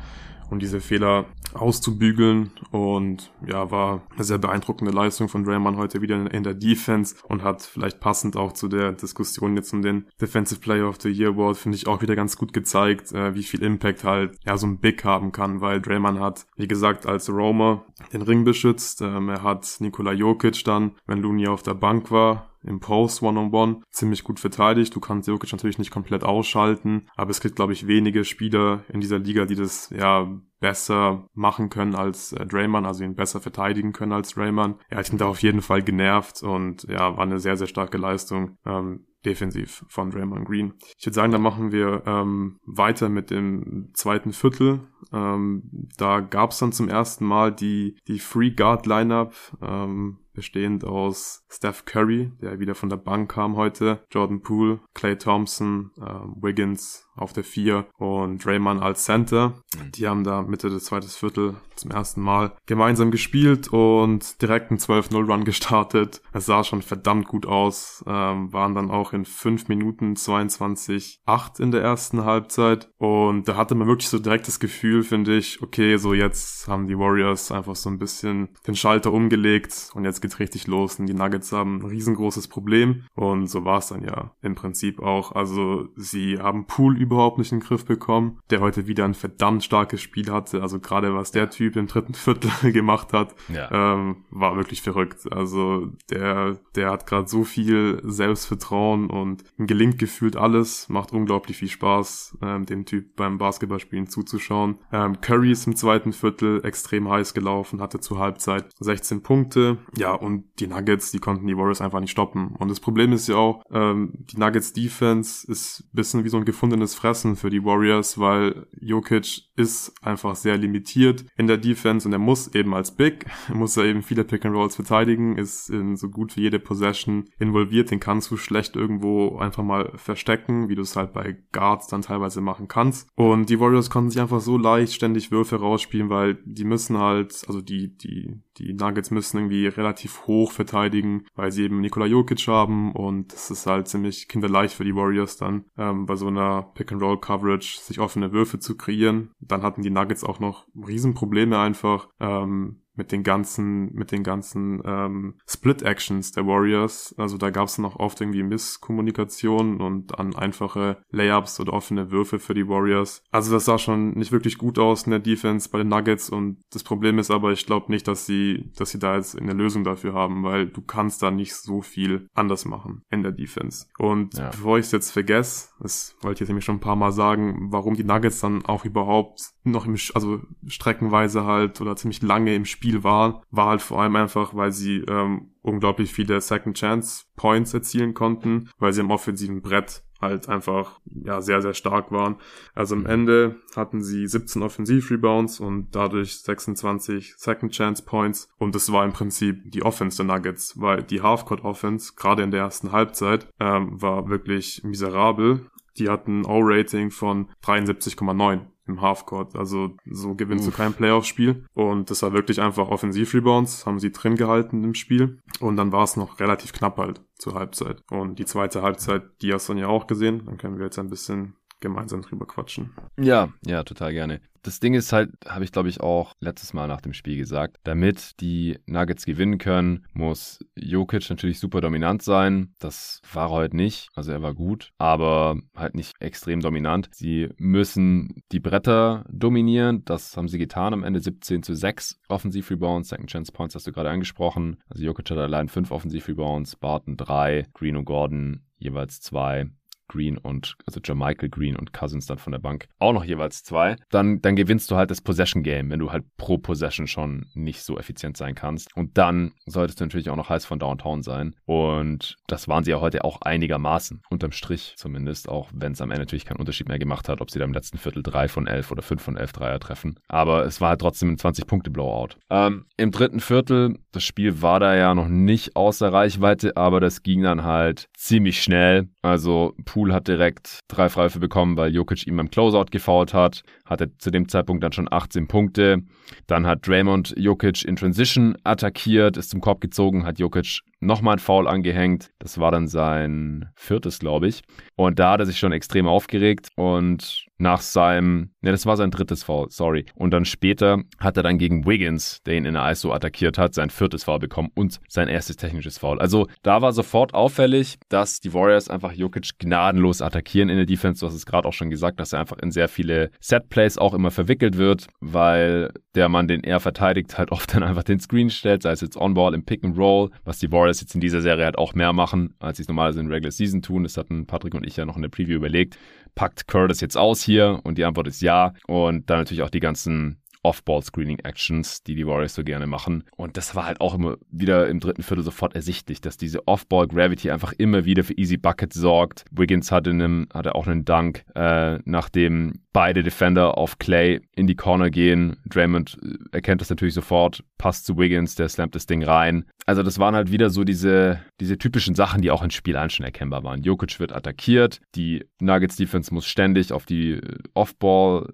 um diese Fehler auszubügeln. Und ja, war eine sehr beeindruckende Leistung von Draymond heute wieder in, der Defense und hat vielleicht passend auch zu der Diskussion jetzt um den Defensive Player of the Year Award, finde ich auch wieder ganz gut gezeigt, äh, wie viel Impact halt ja so ein Big haben kann, weil Draymond hat, wie gesagt, als Roma den Ring beschützt. Ähm, er hat Nikola Jokic dann, wenn Looney auf der Bank war, im Post One-on-One ziemlich gut verteidigt. Du kannst Jokic natürlich nicht komplett ausschalten, aber es gibt, glaube ich, wenige Spieler in dieser Liga, die das ja besser machen können als äh, Draymond, also ihn besser verteidigen können als Draymond. Er hat ihn da auf jeden Fall genervt und ja, war eine sehr, sehr starke Leistung. Ähm, defensiv von Draymond Green. Ich würde sagen, dann machen wir ähm, weiter mit dem zweiten Viertel. Ähm, da gab es dann zum ersten Mal die, die Free Guard Lineup. Ähm, bestehend aus Steph Curry, der wieder von der Bank kam heute, Jordan Poole, Clay Thompson, äh, Wiggins auf der 4 und Draymond als Center. Mhm. Die haben da Mitte des zweiten Viertel zum ersten Mal gemeinsam gespielt und direkt einen 12-0-Run gestartet. Es sah schon verdammt gut aus, ähm, waren dann auch in 5 Minuten 22-8 in der ersten Halbzeit und da hatte man wirklich so direkt das Gefühl, finde ich, okay, so jetzt haben die Warriors einfach so ein bisschen den Schalter umgelegt und jetzt geht's richtig los und die Nuggets haben ein riesengroßes Problem und so war es dann ja im Prinzip auch. Also sie haben Pool überhaupt nicht in den Griff bekommen, der heute wieder ein verdammt starkes Spiel hatte. Also gerade was der Typ im dritten Viertel gemacht hat, ja. ähm, war wirklich verrückt. Also der, der hat gerade so viel Selbstvertrauen und gelingt gefühlt alles, macht unglaublich viel Spaß, ähm, dem Typ beim Basketballspielen zuzuschauen. Ähm, Curry ist im zweiten Viertel extrem heiß gelaufen, hatte zur Halbzeit 16 Punkte. Ja, und die Nuggets, die konnten die Warriors einfach nicht stoppen. Und das Problem ist ja auch, ähm, die Nuggets Defense ist bisschen wie so ein gefundenes Fressen für die Warriors, weil Jokic ist einfach sehr limitiert in der Defense und er muss eben als Big, muss er eben viele Pick and Rolls verteidigen, ist in so gut wie jede Possession involviert, den kannst du schlecht irgendwo einfach mal verstecken, wie du es halt bei Guards dann teilweise machen kannst. Und die Warriors konnten sich einfach so leicht ständig Würfe rausspielen, weil die müssen halt, also die, die, die Nuggets müssen irgendwie relativ hoch verteidigen, weil sie eben Nikola Jokic haben und es ist halt ziemlich kinderleicht für die Warriors dann, ähm, bei so einer Pick-and-Roll-Coverage sich offene Würfe zu kreieren. Dann hatten die Nuggets auch noch Riesenprobleme einfach, ähm, mit den ganzen, mit den ganzen ähm, Split-Actions der Warriors. Also da gab es noch oft irgendwie Misskommunikation und an einfache Layups oder offene Würfe für die Warriors. Also das sah schon nicht wirklich gut aus in der Defense bei den Nuggets und das Problem ist aber, ich glaube nicht, dass sie, dass sie da jetzt eine Lösung dafür haben, weil du kannst da nicht so viel anders machen in der Defense. Und ja. bevor ich es jetzt vergesse, das wollte ich jetzt nämlich schon ein paar Mal sagen, warum die Nuggets dann auch überhaupt noch im, also streckenweise halt oder ziemlich lange im Spiel waren, war halt vor allem einfach, weil sie ähm, unglaublich viele Second Chance Points erzielen konnten, weil sie im offensiven Brett halt einfach ja sehr sehr stark waren. Also am Ende hatten sie 17 Offensiv-Rebounds und dadurch 26 Second Chance Points und das war im Prinzip die Offense der Nuggets, weil die Halfcourt Offense gerade in der ersten Halbzeit ähm, war wirklich miserabel. Die hatten O-Rating von 73,9 im Halfcourt. Also so gewinnst Uff. du kein Playoff-Spiel. Und das war wirklich einfach Offensiv-Rebounds, haben sie drin gehalten im Spiel. Und dann war es noch relativ knapp halt zur Halbzeit. Und die zweite Halbzeit, die hast du ja auch gesehen. Dann können wir jetzt ein bisschen gemeinsam drüber quatschen. Ja, ja, total gerne. Das Ding ist halt, habe ich glaube ich auch letztes Mal nach dem Spiel gesagt, damit die Nuggets gewinnen können, muss Jokic natürlich super dominant sein. Das war er heute nicht. Also er war gut, aber halt nicht extrem dominant. Sie müssen die Bretter dominieren. Das haben sie getan am Ende 17 zu 6 Offensiv-Rebounds. Second Chance Points hast du gerade angesprochen. Also Jokic hat allein 5 Offensiv-Rebounds, Barton 3, Green und Gordon jeweils 2. Green und, also Jermichael Green und Cousins dann von der Bank auch noch jeweils zwei, dann, dann gewinnst du halt das Possession Game, wenn du halt pro Possession schon nicht so effizient sein kannst. Und dann solltest du natürlich auch noch heiß von Downtown sein. Und das waren sie ja heute auch einigermaßen, unterm Strich zumindest, auch wenn es am Ende natürlich keinen Unterschied mehr gemacht hat, ob sie da im letzten Viertel drei von elf oder fünf von elf Dreier treffen. Aber es war halt trotzdem ein 20-Punkte-Blowout. Ähm, Im dritten Viertel, das Spiel war da ja noch nicht außer Reichweite, aber das ging dann halt ziemlich schnell. Also Poole hat direkt drei Freiwürfe bekommen, weil Jokic ihm beim Closeout gefault hat. Hatte zu dem Zeitpunkt dann schon 18 Punkte. Dann hat Draymond Jokic in Transition attackiert, ist zum Korb gezogen, hat Jokic nochmal ein Foul angehängt. Das war dann sein viertes, glaube ich. Und da hat er sich schon extrem aufgeregt und nach seinem, ne, das war sein drittes Foul, sorry. Und dann später hat er dann gegen Wiggins, der ihn in der ISO attackiert hat, sein viertes Foul bekommen und sein erstes technisches Foul. Also da war sofort auffällig, dass die Warriors einfach Jokic gnadenlos attackieren in der Defense. Du hast es gerade auch schon gesagt, dass er einfach in sehr viele Setplays auch immer verwickelt wird, weil der Mann, den er verteidigt, halt oft dann einfach den Screen stellt, sei es jetzt On-Ball im Pick and Roll, was die Warriors jetzt in dieser Serie halt auch mehr machen, als sie es normalerweise in Regular Season tun. Das hatten Patrick und ich ja noch in der Preview überlegt. Packt Curtis jetzt aus hier? Und die Antwort ist ja. Und dann natürlich auch die ganzen Off-Ball-Screening-Actions, die die Warriors so gerne machen. Und das war halt auch immer wieder im dritten Viertel sofort ersichtlich, dass diese Off-Ball-Gravity einfach immer wieder für Easy Buckets sorgt. Wiggins hatte, einem, hatte auch einen Dunk, äh, nachdem beide Defender auf Clay in die Corner gehen. Draymond äh, erkennt das natürlich sofort, passt zu Wiggins, der slammt das Ding rein. Also das waren halt wieder so diese, diese typischen Sachen, die auch ins Spiel ein schon erkennbar waren. Jokic wird attackiert, die Nuggets Defense muss ständig auf die äh, Off-Ball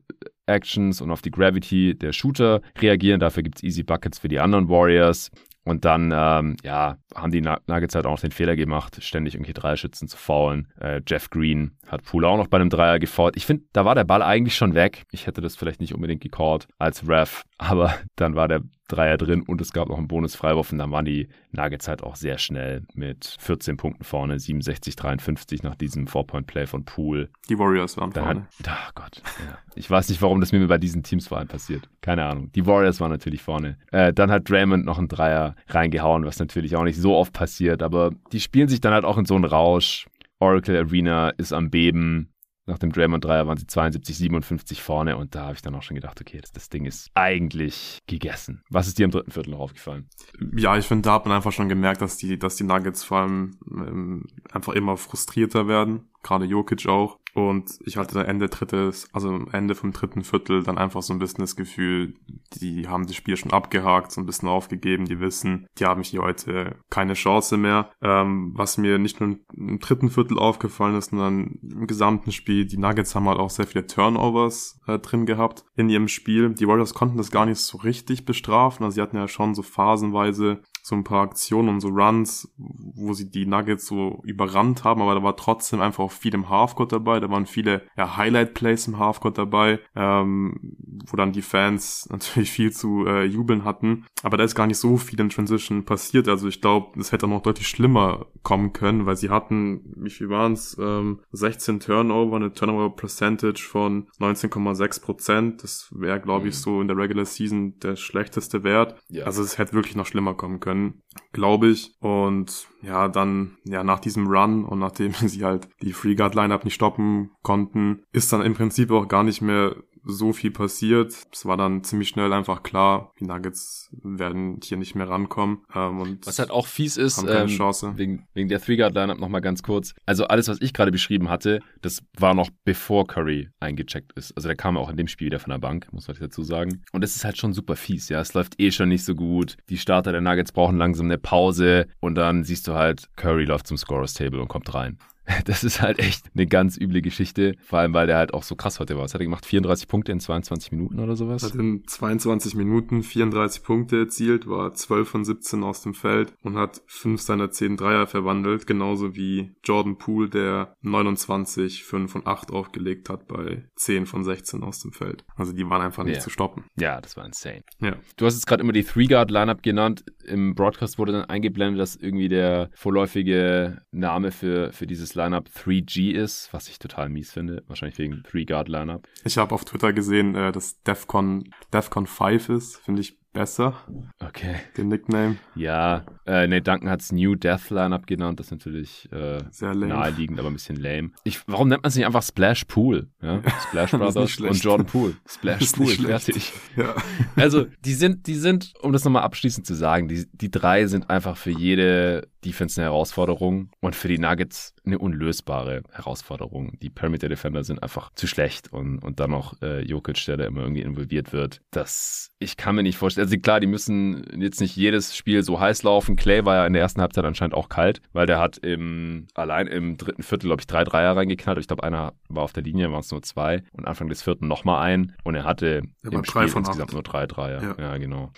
Actions und auf die Gravity der Shooter reagieren. Dafür gibt es Easy Buckets für die anderen Warriors. Und dann, ähm, ja, haben die Nuggets halt auch noch den Fehler gemacht, ständig irgendwie Dreierschützen zu faulen. Äh, Jeff Green hat Poole auch noch bei einem Dreier gefault. Ich finde, da war der Ball eigentlich schon weg. Ich hätte das vielleicht nicht unbedingt gecallt als Ref, aber dann war der Dreier drin und es gab noch einen Bonus-Freiwurf und dann waren die Nuggets halt auch sehr schnell mit 14 Punkten vorne, 67, 53 nach diesem Four-Point-Play von Poole. Die Warriors waren dann vorne. Hat, oh Gott, ja. Ich weiß nicht, warum das mir bei diesen Teams vor allem passiert. Keine Ahnung. Die Warriors waren natürlich vorne. Äh, dann hat Draymond noch einen Dreier reingehauen, was natürlich auch nicht so oft passiert, aber die spielen sich dann halt auch in so einen Rausch. Oracle Arena ist am Beben. Nach dem Draymond Dreier waren sie 72, 57 vorne und da habe ich dann auch schon gedacht, okay, das, das, Ding ist eigentlich gegessen. Was ist dir im dritten Viertel noch aufgefallen? Ja, ich finde, da hat man einfach schon gemerkt, dass die, dass die Nuggets vor allem ähm, einfach immer frustrierter werden gerade Jokic auch. Und ich hatte Ende drittes, also Ende vom dritten Viertel dann einfach so ein bisschen das Gefühl, die haben das Spiel schon abgehakt, so ein bisschen aufgegeben, die wissen, die haben hier heute keine Chance mehr. Ähm, was mir nicht nur im dritten Viertel aufgefallen ist, sondern im gesamten Spiel, die Nuggets haben halt auch sehr viele Turnovers äh, drin gehabt in ihrem Spiel. Die Warriors konnten das gar nicht so richtig bestrafen, also sie hatten ja schon so phasenweise so ein paar Aktionen und so Runs, wo sie die Nuggets so überrannt haben, aber da war trotzdem einfach auch viel im Halfcourt dabei. Da waren viele ja, Highlight-Plays im Halfcourt dabei, ähm, wo dann die Fans natürlich viel zu äh, jubeln hatten. Aber da ist gar nicht so viel in Transition passiert. Also ich glaube, es hätte auch noch deutlich schlimmer kommen können, weil sie hatten, wie viel waren es? Ähm, 16 Turnover, eine Turnover Percentage von 19,6 Prozent. Das wäre, glaube ich, mhm. so in der Regular Season der schlechteste Wert. Ja. Also es hätte wirklich noch schlimmer kommen können können, glaube ich. Und ja, dann, ja, nach diesem Run und nachdem sie halt die Free Guard Lineup nicht stoppen konnten, ist dann im Prinzip auch gar nicht mehr so viel passiert. Es war dann ziemlich schnell einfach klar, die Nuggets werden hier nicht mehr rankommen. Ähm, und was halt auch fies ist, ähm, wegen, wegen der Three-Guard-Lineup nochmal ganz kurz. Also alles, was ich gerade beschrieben hatte, das war noch bevor Curry eingecheckt ist. Also der kam auch in dem Spiel wieder von der Bank, muss man dazu sagen. Und das ist halt schon super fies, ja. Es läuft eh schon nicht so gut. Die Starter der Nuggets brauchen langsam eine Pause und dann siehst du halt, Curry läuft zum Scorers Table und kommt rein. Das ist halt echt eine ganz üble Geschichte, vor allem weil der halt auch so krass heute war. Was hat er gemacht? 34 Punkte in 22 Minuten oder sowas? Hat in 22 Minuten 34 Punkte erzielt, war 12 von 17 aus dem Feld und hat 5 seiner 10 Dreier verwandelt, genauso wie Jordan Poole, der 29, 5 und 8 aufgelegt hat bei 10 von 16 aus dem Feld. Also die waren einfach nicht ja. zu stoppen. Ja, das war insane. Ja. Du hast jetzt gerade immer die Three-Guard-Lineup genannt. Im Broadcast wurde dann eingeblendet, dass irgendwie der vorläufige Name für, für dieses Lineup 3G ist, was ich total mies finde. Wahrscheinlich wegen 3-Guard-Lineup. Ich habe auf Twitter gesehen, äh, dass DEFCON, DEFCON 5 ist. Finde ich besser. Okay. Den Nickname. Ja, äh, Nate Duncan hat's New Death Lineup genannt. Das ist natürlich äh, Sehr lame. naheliegend, aber ein bisschen lame. Ich, warum nennt man es nicht einfach Splash Pool? Ja? Splash Brothers und Jordan Pool. Splash Pool, fertig. Ja. Also, die sind, die sind, um das nochmal abschließend zu sagen, die, die drei sind einfach für jede Defense eine Herausforderung und für die Nuggets eine unlösbare Herausforderung. Die Perimeter Defender sind einfach zu schlecht und, und dann noch äh, Jokic, der da immer irgendwie involviert wird. Das, ich kann mir nicht vorstellen. Also klar, die müssen jetzt nicht jedes Spiel so heiß laufen. Clay war ja in der ersten Halbzeit anscheinend auch kalt, weil der hat im, allein im dritten Viertel, glaube ich, drei Dreier reingeknallt. Ich glaube, einer war auf der Linie, waren es nur zwei und Anfang des vierten nochmal ein und er hatte er im Spiel insgesamt acht. nur drei Dreier. Ja. ja, genau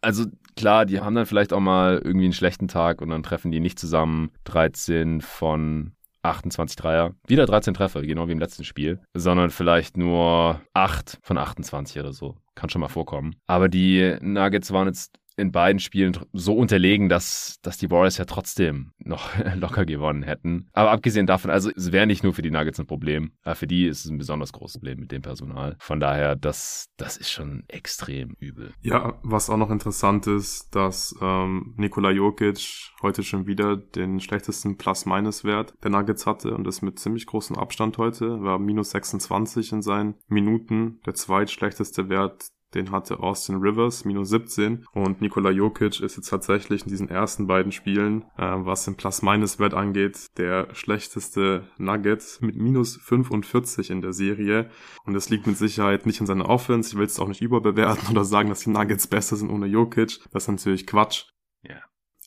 also klar, die haben dann vielleicht auch mal irgendwie einen schlechten Tag und dann treffen die nicht zusammen 13 von 28 Dreier. Wieder 13 Treffer, genau wie im letzten Spiel, sondern vielleicht nur 8 von 28 oder so. Kann schon mal vorkommen. Aber die Nuggets waren jetzt in beiden Spielen so unterlegen, dass, dass die Warriors ja trotzdem noch locker gewonnen hätten. Aber abgesehen davon, also es wäre nicht nur für die Nuggets ein Problem, aber für die ist es ein besonders großes Problem mit dem Personal. Von daher, das, das ist schon extrem übel. Ja, was auch noch interessant ist, dass ähm, Nikola Jokic heute schon wieder den schlechtesten Plus-Minus-Wert der Nuggets hatte und das mit ziemlich großem Abstand heute, war minus 26 in seinen Minuten, der zweitschlechteste Wert den hatte Austin Rivers, minus 17. Und Nikola Jokic ist jetzt tatsächlich in diesen ersten beiden Spielen, äh, was den Plus-Minus-Wert angeht, der schlechteste Nugget mit minus 45 in der Serie. Und das liegt mit Sicherheit nicht in seiner Offense. Ich will es auch nicht überbewerten oder sagen, dass die Nuggets besser sind ohne Jokic. Das ist natürlich Quatsch. Ja.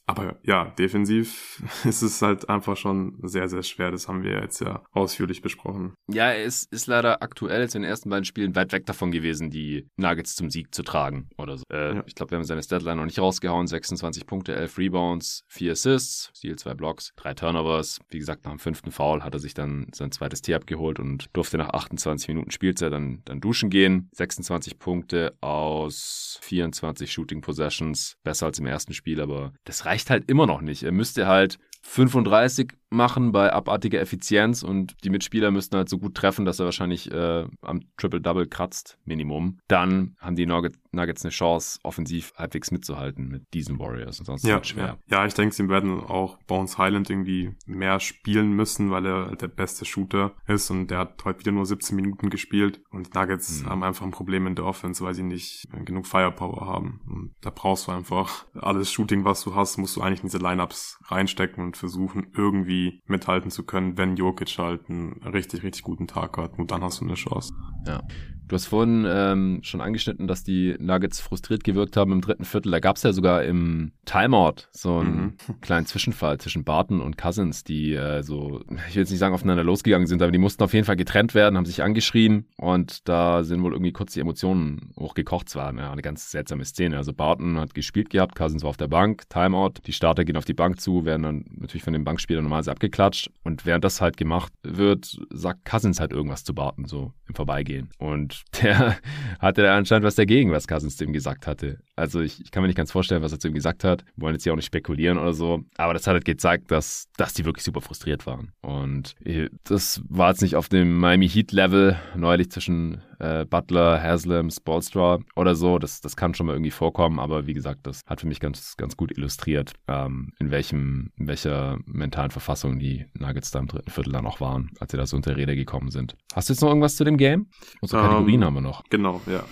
Aber ja, defensiv ist es halt einfach schon sehr, sehr schwer. Das haben wir jetzt ja ausführlich besprochen. Ja, er ist, leider aktuell in den ersten beiden Spielen weit weg davon gewesen, die Nuggets zum Sieg zu tragen oder so. Äh, ja. Ich glaube, wir haben seine Deadline noch nicht rausgehauen. 26 Punkte, 11 Rebounds, 4 Assists, Steal 2 Blocks, 3 Turnovers. Wie gesagt, nach dem fünften Foul hat er sich dann sein zweites Tee abgeholt und durfte nach 28 Minuten Spielzeit dann, dann duschen gehen. 26 Punkte aus 24 Shooting Possessions. Besser als im ersten Spiel, aber das reicht reicht halt immer noch nicht. Er müsste halt 35 machen bei abartiger Effizienz und die Mitspieler müssten halt so gut treffen, dass er wahrscheinlich äh, am Triple-Double kratzt, Minimum. Dann haben die Nuggets eine Chance, offensiv halbwegs mitzuhalten mit diesen Warriors. Ansonsten ja, schwer. Ja. ja, ich denke, sie werden auch Bones Highland irgendwie mehr spielen müssen, weil er halt der beste Shooter ist und der hat heute wieder nur 17 Minuten gespielt und Nuggets mhm. haben einfach ein Problem in der Offense, weil sie nicht genug Firepower haben. Und da brauchst du einfach alles Shooting, was du hast, musst du eigentlich in diese Lineups reinstecken und versuchen, irgendwie mithalten zu können, wenn Jokic halt einen richtig, richtig guten Tag hat. Und dann hast du eine Chance. Ja. Du hast vorhin ähm, schon angeschnitten, dass die Nuggets frustriert gewirkt haben im dritten Viertel. Da gab es ja sogar im Timeout so einen mhm. kleinen Zwischenfall zwischen Barton und Cousins, die äh, so, ich will jetzt nicht sagen aufeinander losgegangen sind, aber die mussten auf jeden Fall getrennt werden, haben sich angeschrien und da sind wohl irgendwie kurz die Emotionen hochgekocht. Es war ja, eine ganz seltsame Szene. Also Barton hat gespielt gehabt, Cousins war auf der Bank, Timeout, die Starter gehen auf die Bank zu, werden dann natürlich von den Bankspielern normalerweise abgeklatscht und während das halt gemacht wird, sagt Cousins halt irgendwas zu Barton, so im Vorbeigehen. Und der hatte anscheinend was dagegen, was Cousins dem gesagt hatte. Also ich, ich, kann mir nicht ganz vorstellen, was er zu ihm gesagt hat. Wir wollen jetzt hier auch nicht spekulieren oder so. Aber das hat halt gezeigt, dass, dass die wirklich super frustriert waren. Und das war jetzt nicht auf dem Miami Heat Level neulich zwischen äh, Butler, Haslam, Spolstra oder so. Das, das kann schon mal irgendwie vorkommen. Aber wie gesagt, das hat für mich ganz, ganz gut illustriert, ähm, in welchem, in welcher mentalen Verfassung die Nuggets da im dritten Viertel dann auch waren, als sie da so unter Rede gekommen sind. Hast du jetzt noch irgendwas zu dem Game? Unsere Kategorien um, ähm, haben wir noch. Genau, ja.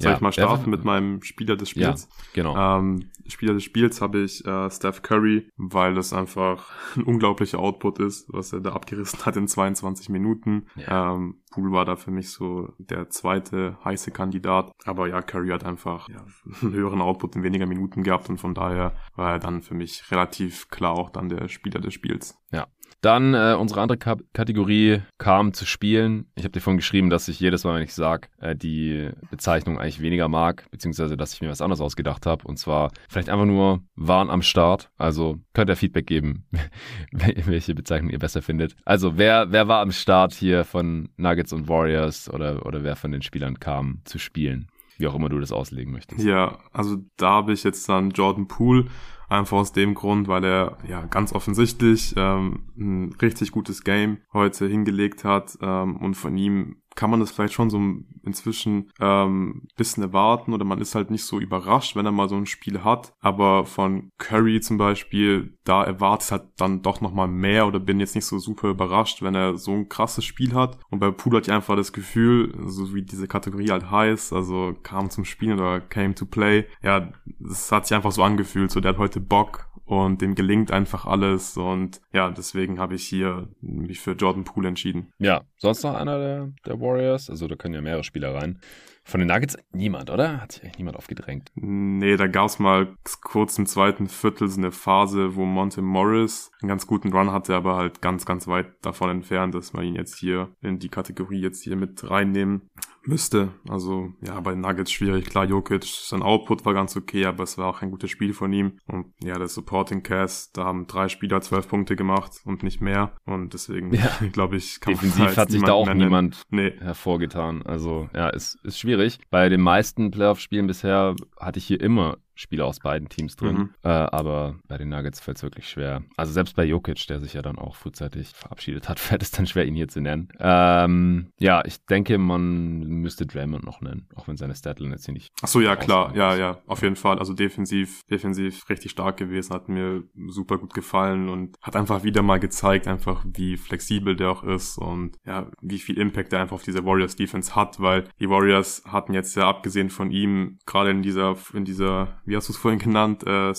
Soll ja, ich mal starten mit meinem Spieler des Spiels? Ja, genau. Ähm, Spieler des Spiels habe ich äh, Steph Curry, weil das einfach ein unglaublicher Output ist, was er da abgerissen hat in 22 Minuten. Ja. Ähm, Poole war da für mich so der zweite heiße Kandidat. Aber ja, Curry hat einfach ja, einen höheren Output in weniger Minuten gehabt und von daher war er dann für mich relativ klar auch dann der Spieler des Spiels. Ja, dann äh, unsere andere K Kategorie kam zu spielen. Ich habe dir vorhin geschrieben, dass ich jedes Mal, wenn ich sage, äh, die Bezeichnung eigentlich weniger mag, beziehungsweise dass ich mir was anderes ausgedacht habe. Und zwar vielleicht einfach nur waren am Start. Also könnt ihr Feedback geben, welche Bezeichnung ihr besser findet. Also wer, wer war am Start hier von Nuggets und Warriors oder, oder wer von den Spielern kam zu spielen? Wie auch immer du das auslegen möchtest. Ja, also da habe ich jetzt dann Jordan Poole Einfach aus dem Grund, weil er ja ganz offensichtlich ähm, ein richtig gutes Game heute hingelegt hat ähm, und von ihm kann man das vielleicht schon so inzwischen ähm, bisschen erwarten oder man ist halt nicht so überrascht, wenn er mal so ein Spiel hat. Aber von Curry zum Beispiel, da erwartet halt dann doch nochmal mehr oder bin jetzt nicht so super überrascht, wenn er so ein krasses Spiel hat. Und bei Poole hatte ich einfach das Gefühl, so wie diese Kategorie halt heißt, also kam zum Spielen oder came to play, ja, das hat sich einfach so angefühlt, so der hat heute Bock und dem gelingt einfach alles und ja, deswegen habe ich hier mich für Jordan Poole entschieden. Ja, sonst noch einer der, der Warriors? Also da können ja mehrere Spieler rein. Von den Nuggets niemand, oder? Hat sich eigentlich niemand aufgedrängt? Nee, da gab's mal kurz im zweiten Viertel so eine Phase, wo Monte Morris einen ganz guten Run hatte, aber halt ganz, ganz weit davon entfernt, dass man ihn jetzt hier in die Kategorie jetzt hier mit reinnehmen müsste. Also ja, bei Nuggets schwierig. Klar, Jokic, sein Output war ganz okay, aber es war auch ein gutes Spiel von ihm. Und ja, der Supporting Cast, da haben drei Spieler zwölf Punkte gemacht und nicht mehr. Und deswegen, ja. glaube ich, kann Defensiv man hat sich da auch niemand nee. hervorgetan. Also ja, ist, ist schwierig. Bei den meisten Playoff-Spielen bisher hatte ich hier immer Spieler aus beiden Teams drin. Mhm. Äh, aber bei den Nuggets fällt es wirklich schwer. Also selbst bei Jokic, der sich ja dann auch frühzeitig verabschiedet hat, fällt es dann schwer, ihn hier zu nennen. Ähm, ja, ich denke, man müsste Draymond noch nennen, auch wenn seine Statline jetzt hier nicht. Ach so, ja, klar. Ja, ja, auf jeden Fall. Also defensiv, defensiv richtig stark gewesen, hat mir super gut gefallen und hat einfach wieder mal gezeigt, einfach wie flexibel der auch ist und ja, wie viel Impact er einfach auf diese Warriors Defense hat, weil die Warriors hatten jetzt ja abgesehen von ihm gerade in dieser, in dieser, wie hast du es vorhin genannt, äh,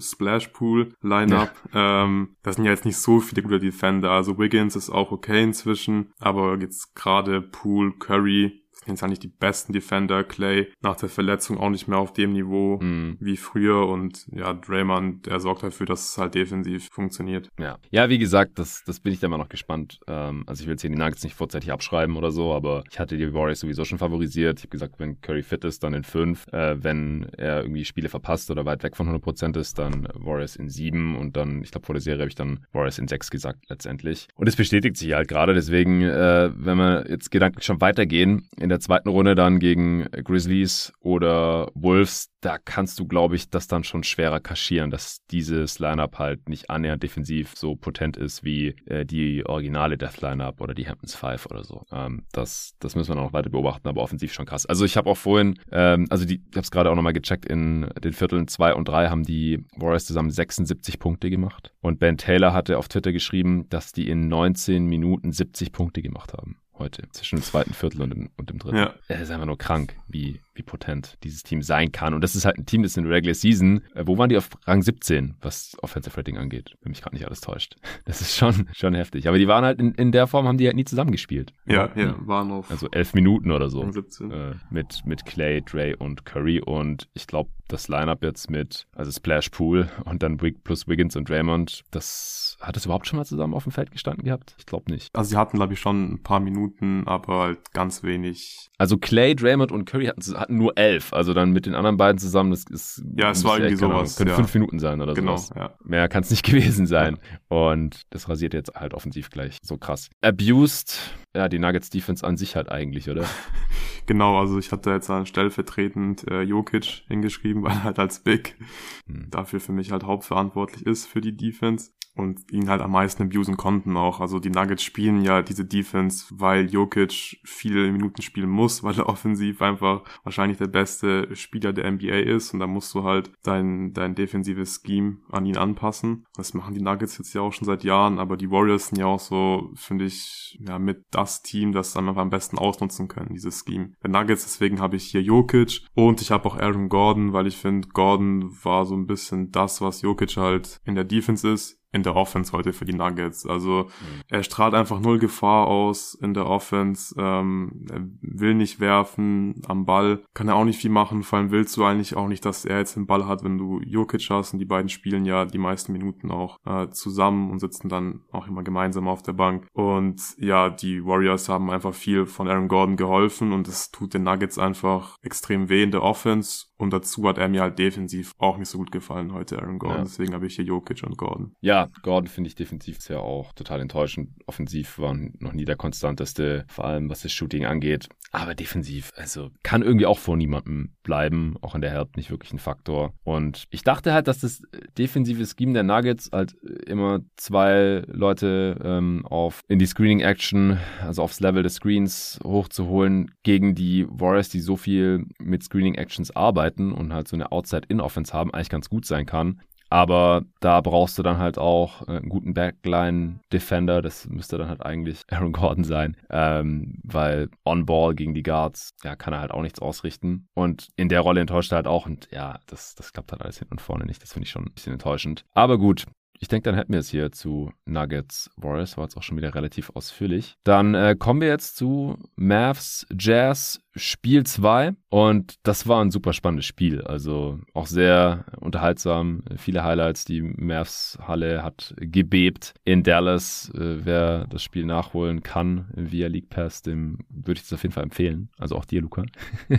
Splash Pool Lineup. Ja. Ähm, das sind ja jetzt nicht so viele gute Defender. Also Wiggins ist auch okay inzwischen, aber jetzt gerade Pool, Curry, jetzt auch nicht die besten Defender. Clay nach der Verletzung auch nicht mehr auf dem Niveau mm. wie früher und ja, Draymond, der sorgt dafür, dass es halt defensiv funktioniert. Ja, ja wie gesagt, das, das bin ich dann mal noch gespannt. Ähm, also ich will jetzt hier die Nuggets nicht vorzeitig abschreiben oder so, aber ich hatte die Warriors sowieso schon favorisiert. Ich habe gesagt, wenn Curry fit ist, dann in fünf. Äh, wenn er irgendwie Spiele verpasst oder weit weg von 100% ist, dann Warriors in sieben und dann, ich glaube, vor der Serie habe ich dann Warriors in sechs gesagt letztendlich. Und es bestätigt sich halt gerade, deswegen, äh, wenn wir jetzt gedanklich schon weitergehen, in der zweiten Runde dann gegen Grizzlies oder Wolves, da kannst du, glaube ich, das dann schon schwerer kaschieren, dass dieses Lineup halt nicht annähernd defensiv so potent ist wie äh, die originale Death Lineup oder die Hamptons Five oder so. Ähm, das, das müssen wir noch weiter beobachten, aber offensiv schon krass. Also ich habe auch vorhin, ähm, also die, ich habe es gerade auch nochmal gecheckt, in den Vierteln 2 und 3 haben die Warriors zusammen 76 Punkte gemacht. Und Ben Taylor hatte auf Twitter geschrieben, dass die in 19 Minuten 70 Punkte gemacht haben heute, zwischen dem zweiten Viertel und dem, und dem dritten. Ja. Es ist einfach nur krank, wie, wie potent dieses Team sein kann. Und das ist halt ein Team, das in der Regular Season, äh, wo waren die auf Rang 17, was Offensive Rating angeht, wenn mich gerade nicht alles täuscht. Das ist schon, schon heftig. Aber die waren halt in, in der Form, haben die halt nie zusammengespielt. Ja, ja, ja. waren auf. Also elf Minuten oder so. 17. Äh, mit, mit Clay, Dre und Curry. Und ich glaube, das Lineup jetzt mit, also Splash Pool und dann Wig plus Wiggins und Draymond, das hat es überhaupt schon mal zusammen auf dem Feld gestanden gehabt? Ich glaube nicht. Also sie hatten, glaube ich, schon ein paar Minuten, aber halt ganz wenig. Also Clay, Draymond und Curry hatten, hatten nur elf. Also dann mit den anderen beiden zusammen, das ist. Ja, es war irgendwie sowas. Können ja. fünf Minuten sein oder genau, sowas. Ja. Mehr kann es nicht gewesen sein. Und das rasiert jetzt halt offensiv gleich so krass. Abused, ja, die Nuggets Defense an sich halt eigentlich, oder? genau, also ich hatte jetzt stellvertretend äh, Jokic hingeschrieben, weil er halt als Big hm. dafür für mich halt hauptverantwortlich ist für die Defense und ihn halt am meisten abusen konnten auch. Also die Nuggets spielen ja diese Defense, weil Jokic viele Minuten spielen muss, weil er offensiv einfach wahrscheinlich der beste Spieler der NBA ist und da musst du halt dein, dein defensives Scheme an ihn anpassen. Das machen die Nuggets jetzt ja auch schon seit Jahren, aber die Warriors sind ja auch so, finde ich, ja, mit das Team, das dann am besten ausnutzen können, dieses Scheme. Der Nuggets, deswegen habe ich hier Jokic und ich habe auch Aaron Gordon, weil ich finde, Gordon war so ein bisschen das, was Jokic halt in der Defense ist in der Offense heute für die Nuggets. Also mhm. er strahlt einfach null Gefahr aus in der Offense. Ähm, er will nicht werfen am Ball, kann er auch nicht viel machen. Vor allem willst du eigentlich auch nicht, dass er jetzt den Ball hat, wenn du Jokic hast. Und die beiden spielen ja die meisten Minuten auch äh, zusammen und sitzen dann auch immer gemeinsam auf der Bank. Und ja, die Warriors haben einfach viel von Aaron Gordon geholfen und es tut den Nuggets einfach extrem weh in der Offense. Und dazu hat er mir halt defensiv auch nicht so gut gefallen heute, Aaron Gordon. Ja. Deswegen habe ich hier Jokic und Gordon. Ja, Gordon finde ich defensiv sehr auch total enttäuschend. Offensiv war noch nie der konstanteste, vor allem was das Shooting angeht. Aber defensiv, also kann irgendwie auch vor niemandem bleiben, auch in der Help nicht wirklich ein Faktor. Und ich dachte halt, dass das defensive Scheme der Nuggets halt immer zwei Leute ähm, auf in die Screening Action, also aufs Level des Screens hochzuholen gegen die Warriors, die so viel mit Screening Actions arbeiten und halt so eine Outside-In-Offense haben, eigentlich ganz gut sein kann. Aber da brauchst du dann halt auch äh, einen guten Backline-Defender. Das müsste dann halt eigentlich Aaron Gordon sein, ähm, weil On-Ball gegen die Guards, ja, kann er halt auch nichts ausrichten. Und in der Rolle enttäuscht er halt auch. Und ja, das, das klappt halt alles hinten und vorne nicht. Das finde ich schon ein bisschen enttäuschend. Aber gut, ich denke, dann hätten wir es hier zu Nuggets Warriors. War jetzt auch schon wieder relativ ausführlich. Dann äh, kommen wir jetzt zu Mavs Jazz Spiel 2. Und das war ein super spannendes Spiel. Also auch sehr unterhaltsam. Viele Highlights. Die Mavs Halle hat gebebt in Dallas. Äh, wer das Spiel nachholen kann via League Pass, dem würde ich das auf jeden Fall empfehlen. Also auch dir, Luca.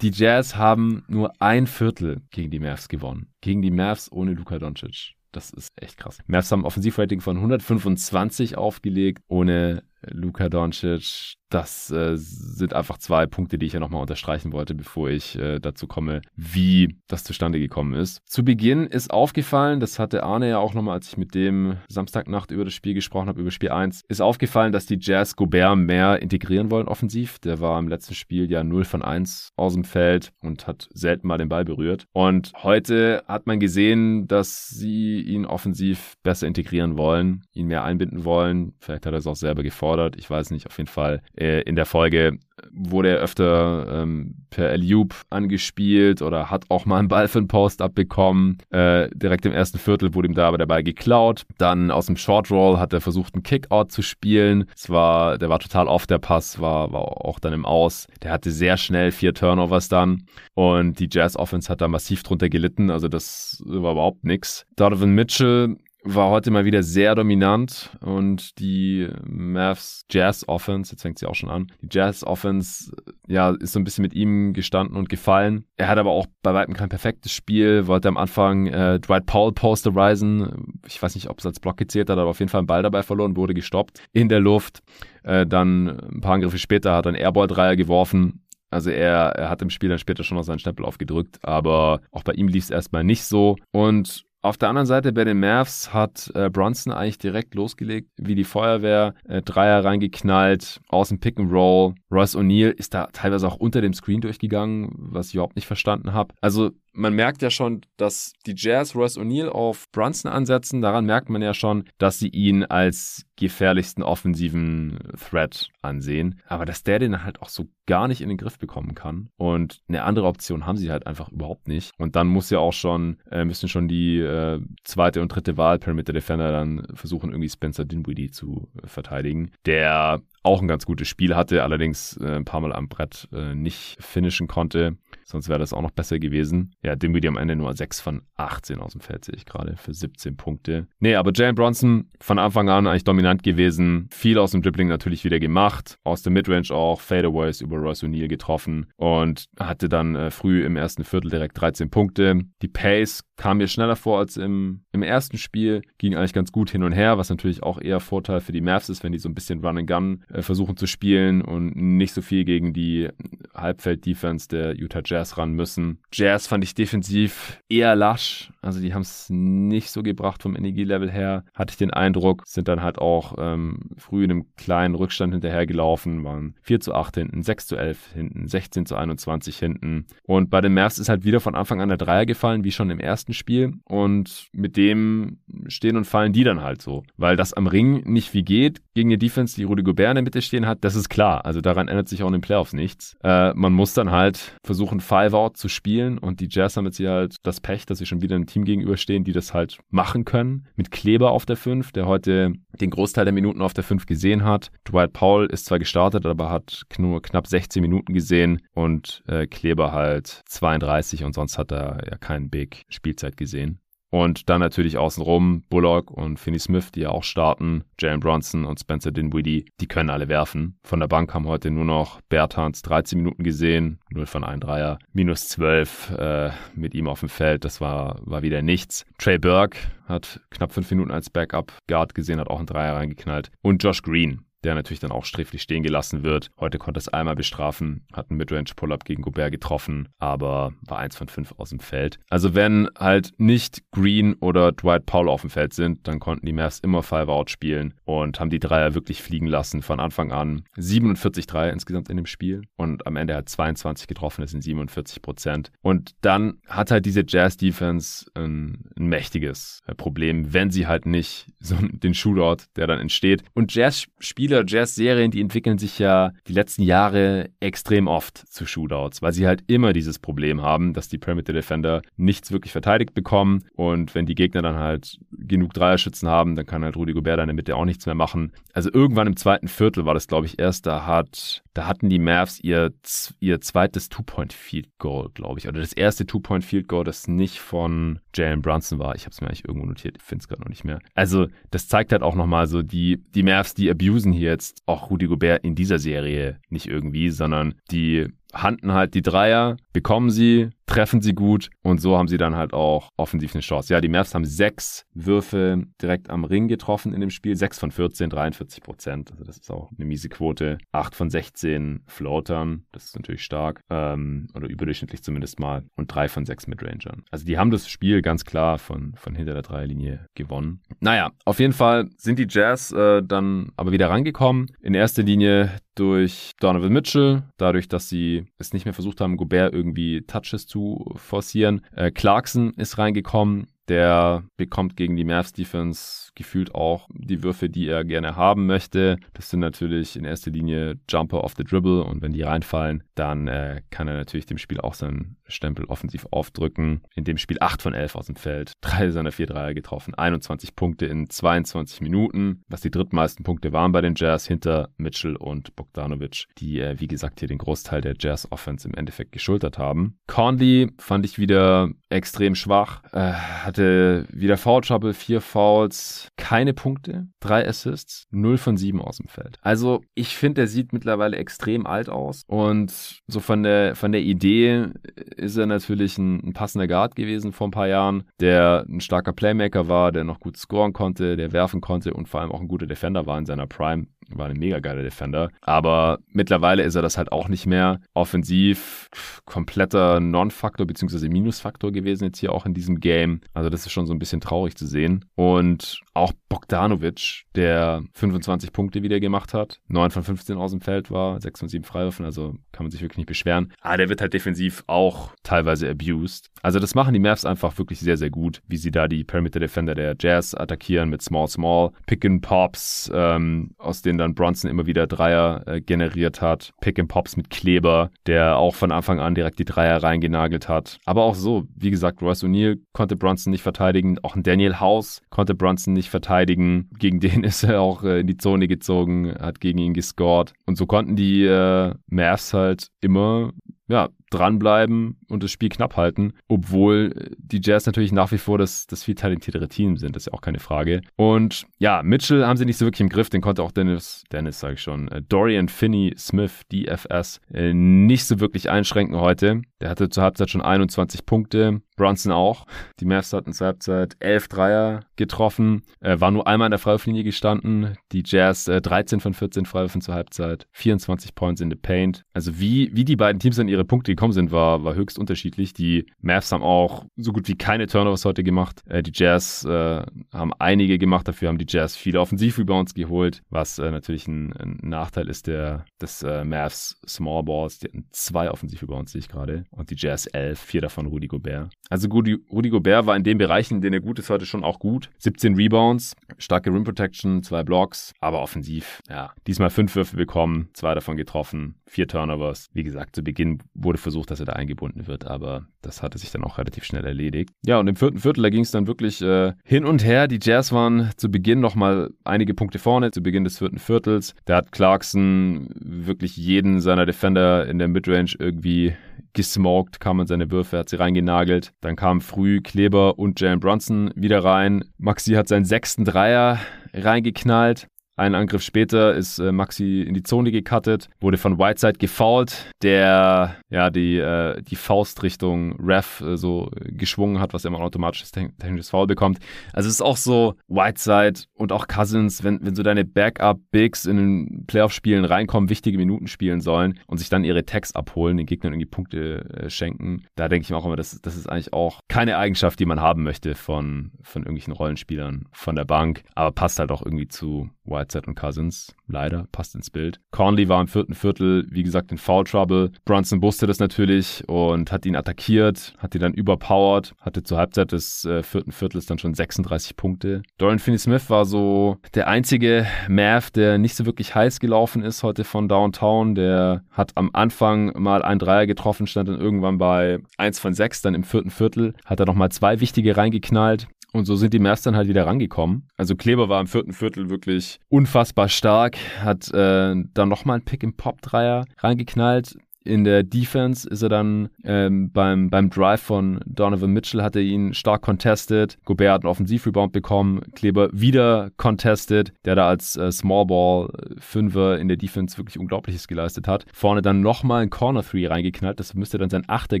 Die Jazz haben nur ein Viertel gegen die Mavs gewonnen. Gegen die Mavs ohne Luka Doncic. Das ist echt krass. Mavs haben Offensivrating von 125 aufgelegt, ohne Luka Doncic das äh, sind einfach zwei Punkte, die ich ja nochmal unterstreichen wollte, bevor ich äh, dazu komme, wie das zustande gekommen ist. Zu Beginn ist aufgefallen, das hatte Arne ja auch nochmal, als ich mit dem Samstagnacht über das Spiel gesprochen habe, über Spiel 1, ist aufgefallen, dass die Jazz Gobert mehr integrieren wollen offensiv. Der war im letzten Spiel ja 0 von 1 aus dem Feld und hat selten mal den Ball berührt. Und heute hat man gesehen, dass sie ihn offensiv besser integrieren wollen, ihn mehr einbinden wollen. Vielleicht hat er es auch selber gefordert. Ich weiß nicht. Auf jeden Fall in der Folge wurde er öfter ähm, per Eliup angespielt oder hat auch mal einen Ball für einen Post abbekommen. Äh, direkt im ersten Viertel wurde ihm da aber der Ball geklaut. Dann aus dem Short Roll hat er versucht, einen Kickout zu spielen. Es war, der war total off der Pass, war, war auch dann im Aus. Der hatte sehr schnell vier Turnovers dann und die Jazz Offense hat da massiv drunter gelitten. Also das war überhaupt nichts. Donovan Mitchell war heute mal wieder sehr dominant und die Mavs Jazz Offense, jetzt fängt sie auch schon an, die Jazz Offense, ja, ist so ein bisschen mit ihm gestanden und gefallen. Er hat aber auch bei weitem kein perfektes Spiel, wollte am Anfang äh, Dwight Powell posterisen. Ich weiß nicht, ob es als Block gezählt hat, aber auf jeden Fall einen Ball dabei verloren, wurde gestoppt in der Luft. Äh, dann ein paar Angriffe später hat er einen Airball-Dreier geworfen. Also er, er hat im Spiel dann später schon noch seinen Stempel aufgedrückt, aber auch bei ihm lief es erstmal nicht so. Und auf der anderen Seite bei den Mavs hat äh, Bronson eigentlich direkt losgelegt, wie die Feuerwehr, äh, Dreier reingeknallt, aus dem Pick and Roll. Royce O'Neal ist da teilweise auch unter dem Screen durchgegangen, was ich überhaupt nicht verstanden habe. Also man merkt ja schon, dass die Jazz Royce O'Neal auf Brunson ansetzen. Daran merkt man ja schon, dass sie ihn als gefährlichsten offensiven Threat ansehen. Aber dass der den halt auch so gar nicht in den Griff bekommen kann. Und eine andere Option haben sie halt einfach überhaupt nicht. Und dann muss ja auch schon, äh, müssen schon die äh, zweite und dritte Wahl Perimeter Defender dann versuchen, irgendwie Spencer Dinwiddie zu äh, verteidigen. Der auch ein ganz gutes Spiel hatte, allerdings äh, ein paar Mal am Brett äh, nicht finishen konnte. Sonst wäre das auch noch besser gewesen. Ja, Dinwiddie am Ende nur 6 von 18 aus dem Feld, sehe ich gerade, für 17 Punkte. Nee, aber Jalen Bronson von Anfang an eigentlich dominant gewesen. Viel aus dem Dribbling natürlich wieder gemacht. Aus der Midrange auch Fadeaways über Royce O'Neal getroffen und hatte dann äh, früh im ersten Viertel direkt 13 Punkte. Die Pace kam mir schneller vor als im, im ersten Spiel. Ging eigentlich ganz gut hin und her, was natürlich auch eher Vorteil für die Mavs ist, wenn die so ein bisschen Run and Gun äh, versuchen zu spielen und nicht so viel gegen die Halbfeld-Defense der Utah Jazz ran müssen. Jazz fand ich defensiv eher lasch. Also die haben es nicht so gebracht vom Energielevel her, hatte ich den Eindruck. Sind dann halt auch ähm, früh in einem kleinen Rückstand hinterhergelaufen, waren 4 zu 8 hinten, 6 zu 11 hinten, 16 zu 21 hinten. Und bei den Mavs ist halt wieder von Anfang an der Dreier gefallen, wie schon im ersten Spiel. Und mit dem stehen und fallen die dann halt so. Weil das am Ring nicht wie geht gegen eine Defense, die Rudy Gobert in der Mitte stehen hat, das ist klar. Also daran ändert sich auch in den Playoffs nichts. Äh, man muss dann halt versuchen, Five-Out zu spielen und die Jazz haben jetzt hier halt das Pech, dass sie schon wieder einem Team gegenüberstehen, die das halt machen können. Mit Kleber auf der 5, der heute den Großteil der Minuten auf der 5 gesehen hat. Dwight Powell ist zwar gestartet, aber hat nur knapp 16 Minuten gesehen und äh, Kleber halt 32 und sonst hat er ja keinen Big Spielzeit gesehen. Und dann natürlich außenrum Bullock und Finney Smith, die ja auch starten. Jalen Bronson und Spencer Dinwiddie, die können alle werfen. Von der Bank haben heute nur noch Bertans 13 Minuten gesehen, 0 von 1 Dreier, minus 12 äh, mit ihm auf dem Feld. Das war, war wieder nichts. Trey Burke hat knapp 5 Minuten als Backup Guard gesehen, hat auch einen Dreier reingeknallt. Und Josh Green, der natürlich dann auch sträflich stehen gelassen wird. Heute konnte es einmal bestrafen, hat einen Midrange-Pull-Up gegen Gobert getroffen, aber war eins von fünf aus dem Feld. Also wenn halt nicht Green oder Dwight Powell auf dem Feld sind, dann konnten die Mavs immer Five-Out spielen und haben die Dreier wirklich fliegen lassen von Anfang an. 47 Dreier insgesamt in dem Spiel und am Ende hat 22 getroffen, das sind 47 Prozent. Und dann hat halt diese Jazz-Defense ein, ein mächtiges Problem, wenn sie halt nicht so den Shootout, der dann entsteht. Und Jazz-Spieler Spieler, Jazz-Serien, die entwickeln sich ja die letzten Jahre extrem oft zu Shootouts, weil sie halt immer dieses Problem haben, dass die Perimeter Defender nichts wirklich verteidigt bekommen und wenn die Gegner dann halt genug Dreierschützen haben, dann kann halt Rudy Gobert in der Mitte auch nichts mehr machen. Also irgendwann im zweiten Viertel war das, glaube ich, erst, da hat, da hatten die Mavs ihr, ihr zweites Two-Point-Field-Goal, glaube ich, oder das erste Two-Point-Field-Goal, das nicht von Jalen Brunson war. Ich habe es mir eigentlich irgendwo notiert, ich finde es gerade noch nicht mehr. Also das zeigt halt auch nochmal so, die, die Mavs, die abusen hier jetzt auch Rudi Gobert in dieser Serie nicht irgendwie, sondern die handen halt die Dreier, bekommen sie, treffen sie gut und so haben sie dann halt auch offensiv eine Chance. Ja, die Mavs haben sechs Würfe direkt am Ring getroffen in dem Spiel, sechs von 14, 43 Prozent. Also das ist auch eine miese Quote. Acht von 16 Floatern, das ist natürlich stark ähm, oder überdurchschnittlich zumindest mal und drei von sechs Midrangern. Also die haben das Spiel ganz klar von, von hinter der Dreierlinie gewonnen. Naja, auf jeden Fall sind die Jazz äh, dann aber wieder rangekommen. In erster Linie durch Donovan Mitchell, dadurch, dass sie es nicht mehr versucht haben, Gobert irgendwie Touches zu forcieren. Äh, Clarkson ist reingekommen, der bekommt gegen die Mavs Defense gefühlt auch die Würfe, die er gerne haben möchte. Das sind natürlich in erster Linie Jumper off the Dribble und wenn die reinfallen, dann äh, kann er natürlich dem Spiel auch seinen Stempel offensiv aufdrücken. In dem Spiel 8 von 11 aus dem Feld, drei seiner vier Dreier getroffen, 21 Punkte in 22 Minuten, was die drittmeisten Punkte waren bei den Jazz hinter Mitchell und Bogdanovic, die äh, wie gesagt hier den Großteil der Jazz Offense im Endeffekt geschultert haben. Conley fand ich wieder extrem schwach, äh, hatte wieder Foul Trouble, vier Fouls, keine Punkte, drei Assists, 0 von 7 aus dem Feld. Also ich finde, er sieht mittlerweile extrem alt aus und so von der, von der Idee ist er natürlich ein, ein passender Guard gewesen vor ein paar Jahren, der ein starker Playmaker war, der noch gut scoren konnte, der werfen konnte und vor allem auch ein guter Defender war in seiner Prime war ein mega geiler Defender. Aber mittlerweile ist er das halt auch nicht mehr. Offensiv kompletter Non-Faktor bzw. Minus-Faktor gewesen jetzt hier auch in diesem Game. Also das ist schon so ein bisschen traurig zu sehen. Und auch Bogdanovic, der 25 Punkte wieder gemacht hat, 9 von 15 aus dem Feld war, 6 von 7 Freiwürfen, also kann man sich wirklich nicht beschweren. Aber der wird halt defensiv auch teilweise abused. Also das machen die Mavs einfach wirklich sehr, sehr gut, wie sie da die Perimeter Defender der Jazz attackieren mit Small Small, Pick and Pops, ähm, aus den dann Bronson immer wieder Dreier äh, generiert hat. Pick and Pops mit Kleber, der auch von Anfang an direkt die Dreier reingenagelt hat. Aber auch so, wie gesagt, Royce O'Neal konnte Bronson nicht verteidigen. Auch ein Daniel House konnte Bronson nicht verteidigen. Gegen den ist er auch äh, in die Zone gezogen, hat gegen ihn gescored. Und so konnten die äh, Mavs halt immer ja, dranbleiben und das Spiel knapp halten, obwohl die Jazz natürlich nach wie vor das, das viel talentiertere Team sind, das ist ja auch keine Frage. Und ja, Mitchell haben sie nicht so wirklich im Griff, den konnte auch Dennis, Dennis sage ich schon, äh, Dorian Finney Smith, DFS, äh, nicht so wirklich einschränken heute. Der hatte zur Halbzeit schon 21 Punkte, Brunson auch. Die Mavs hatten zur Halbzeit 11 Dreier getroffen, äh, war nur einmal in der Freiwurflinie gestanden. Die Jazz äh, 13 von 14 Freiwürfen zur Halbzeit, 24 Points in the Paint. Also wie, wie die beiden Teams an ihre Punkte gekommen sind, war, war höchst unterschiedlich. Die Mavs haben auch so gut wie keine Turnovers heute gemacht. Äh, die Jazz äh, haben einige gemacht, dafür haben die Jazz viele Offensivrebounds geholt, was äh, natürlich ein, ein, Nachteil ist der, des äh, Mavs Small Balls. Die hatten zwei Offensivrebounds, sehe ich gerade. Und die Jazz 11, vier davon Rudy Gobert. Also Rudi, Rudy Gobert war in den Bereichen, in denen er gut ist, heute schon auch gut. 17 Rebounds, starke Rim Protection, zwei Blocks, aber offensiv, ja. Diesmal fünf Würfe bekommen, zwei davon getroffen, vier Turnovers. Wie gesagt, zu Beginn wurde versucht, dass er da eingebunden wird, aber das hatte sich dann auch relativ schnell erledigt. Ja, und im vierten Viertel, da ging es dann wirklich äh, hin und her. Die Jazz waren zu Beginn nochmal einige Punkte vorne, zu Beginn des vierten Viertels. Da hat Clarkson wirklich jeden seiner Defender in der Midrange irgendwie gesmoked, kam in seine Würfe, hat sie reingenagelt. Dann kamen früh Kleber und Jalen Bronson wieder rein. Maxi hat seinen sechsten Dreier reingeknallt. Einen Angriff später ist äh, Maxi in die Zone gecuttet, wurde von Whiteside gefoult, der ja die, äh, die Faust Richtung Ref äh, so geschwungen hat, was immer ein automatisches technisches Foul bekommt. Also es ist auch so Whiteside und auch Cousins, wenn, wenn so deine Backup-Bigs in den Playoff-Spielen reinkommen, wichtige Minuten spielen sollen und sich dann ihre Tags abholen, den Gegnern irgendwie Punkte äh, schenken, da denke ich mir auch immer, das, das ist eigentlich auch keine Eigenschaft, die man haben möchte von, von irgendwelchen Rollenspielern von der Bank, aber passt halt auch irgendwie zu Whiteside und Cousins. Leider, passt ins Bild. Conley war im vierten Viertel, wie gesagt, in Foul Trouble. Brunson wusste das natürlich und hat ihn attackiert, hat ihn dann überpowered, hatte zur Halbzeit des äh, vierten Viertels dann schon 36 Punkte. Dorian Finney-Smith war so der einzige Mav, der nicht so wirklich heiß gelaufen ist heute von Downtown. Der hat am Anfang mal ein Dreier getroffen, stand dann irgendwann bei 1 von 6, dann im vierten Viertel hat er nochmal zwei wichtige reingeknallt. Und so sind die Mavs dann halt wieder rangekommen. Also Kleber war im vierten Viertel wirklich unfassbar stark, hat äh, dann nochmal ein Pick im Pop-Dreier reingeknallt. In der Defense ist er dann ähm, beim, beim Drive von Donovan Mitchell hat er ihn stark contested. Gobert hat einen Offensivrebound bekommen. Kleber wieder contested, der da als äh, Small Ball äh, in der Defense wirklich Unglaubliches geleistet hat. Vorne dann nochmal ein Corner Three reingeknallt. Das müsste dann sein Achter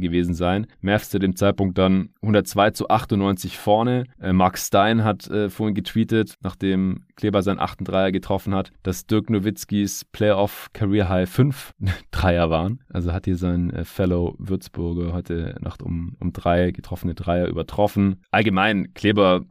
gewesen sein. Mavs zu dem Zeitpunkt dann 102 zu 98 vorne. Äh, Mark Stein hat äh, vorhin getweetet, nachdem Kleber seinen achten Dreier getroffen hat, dass Dirk Nowitzkis Playoff Career High 5 Dreier waren. Also hat hier sein äh, Fellow Würzburger heute Nacht um, um drei getroffene Dreier übertroffen. Allgemein, Kleber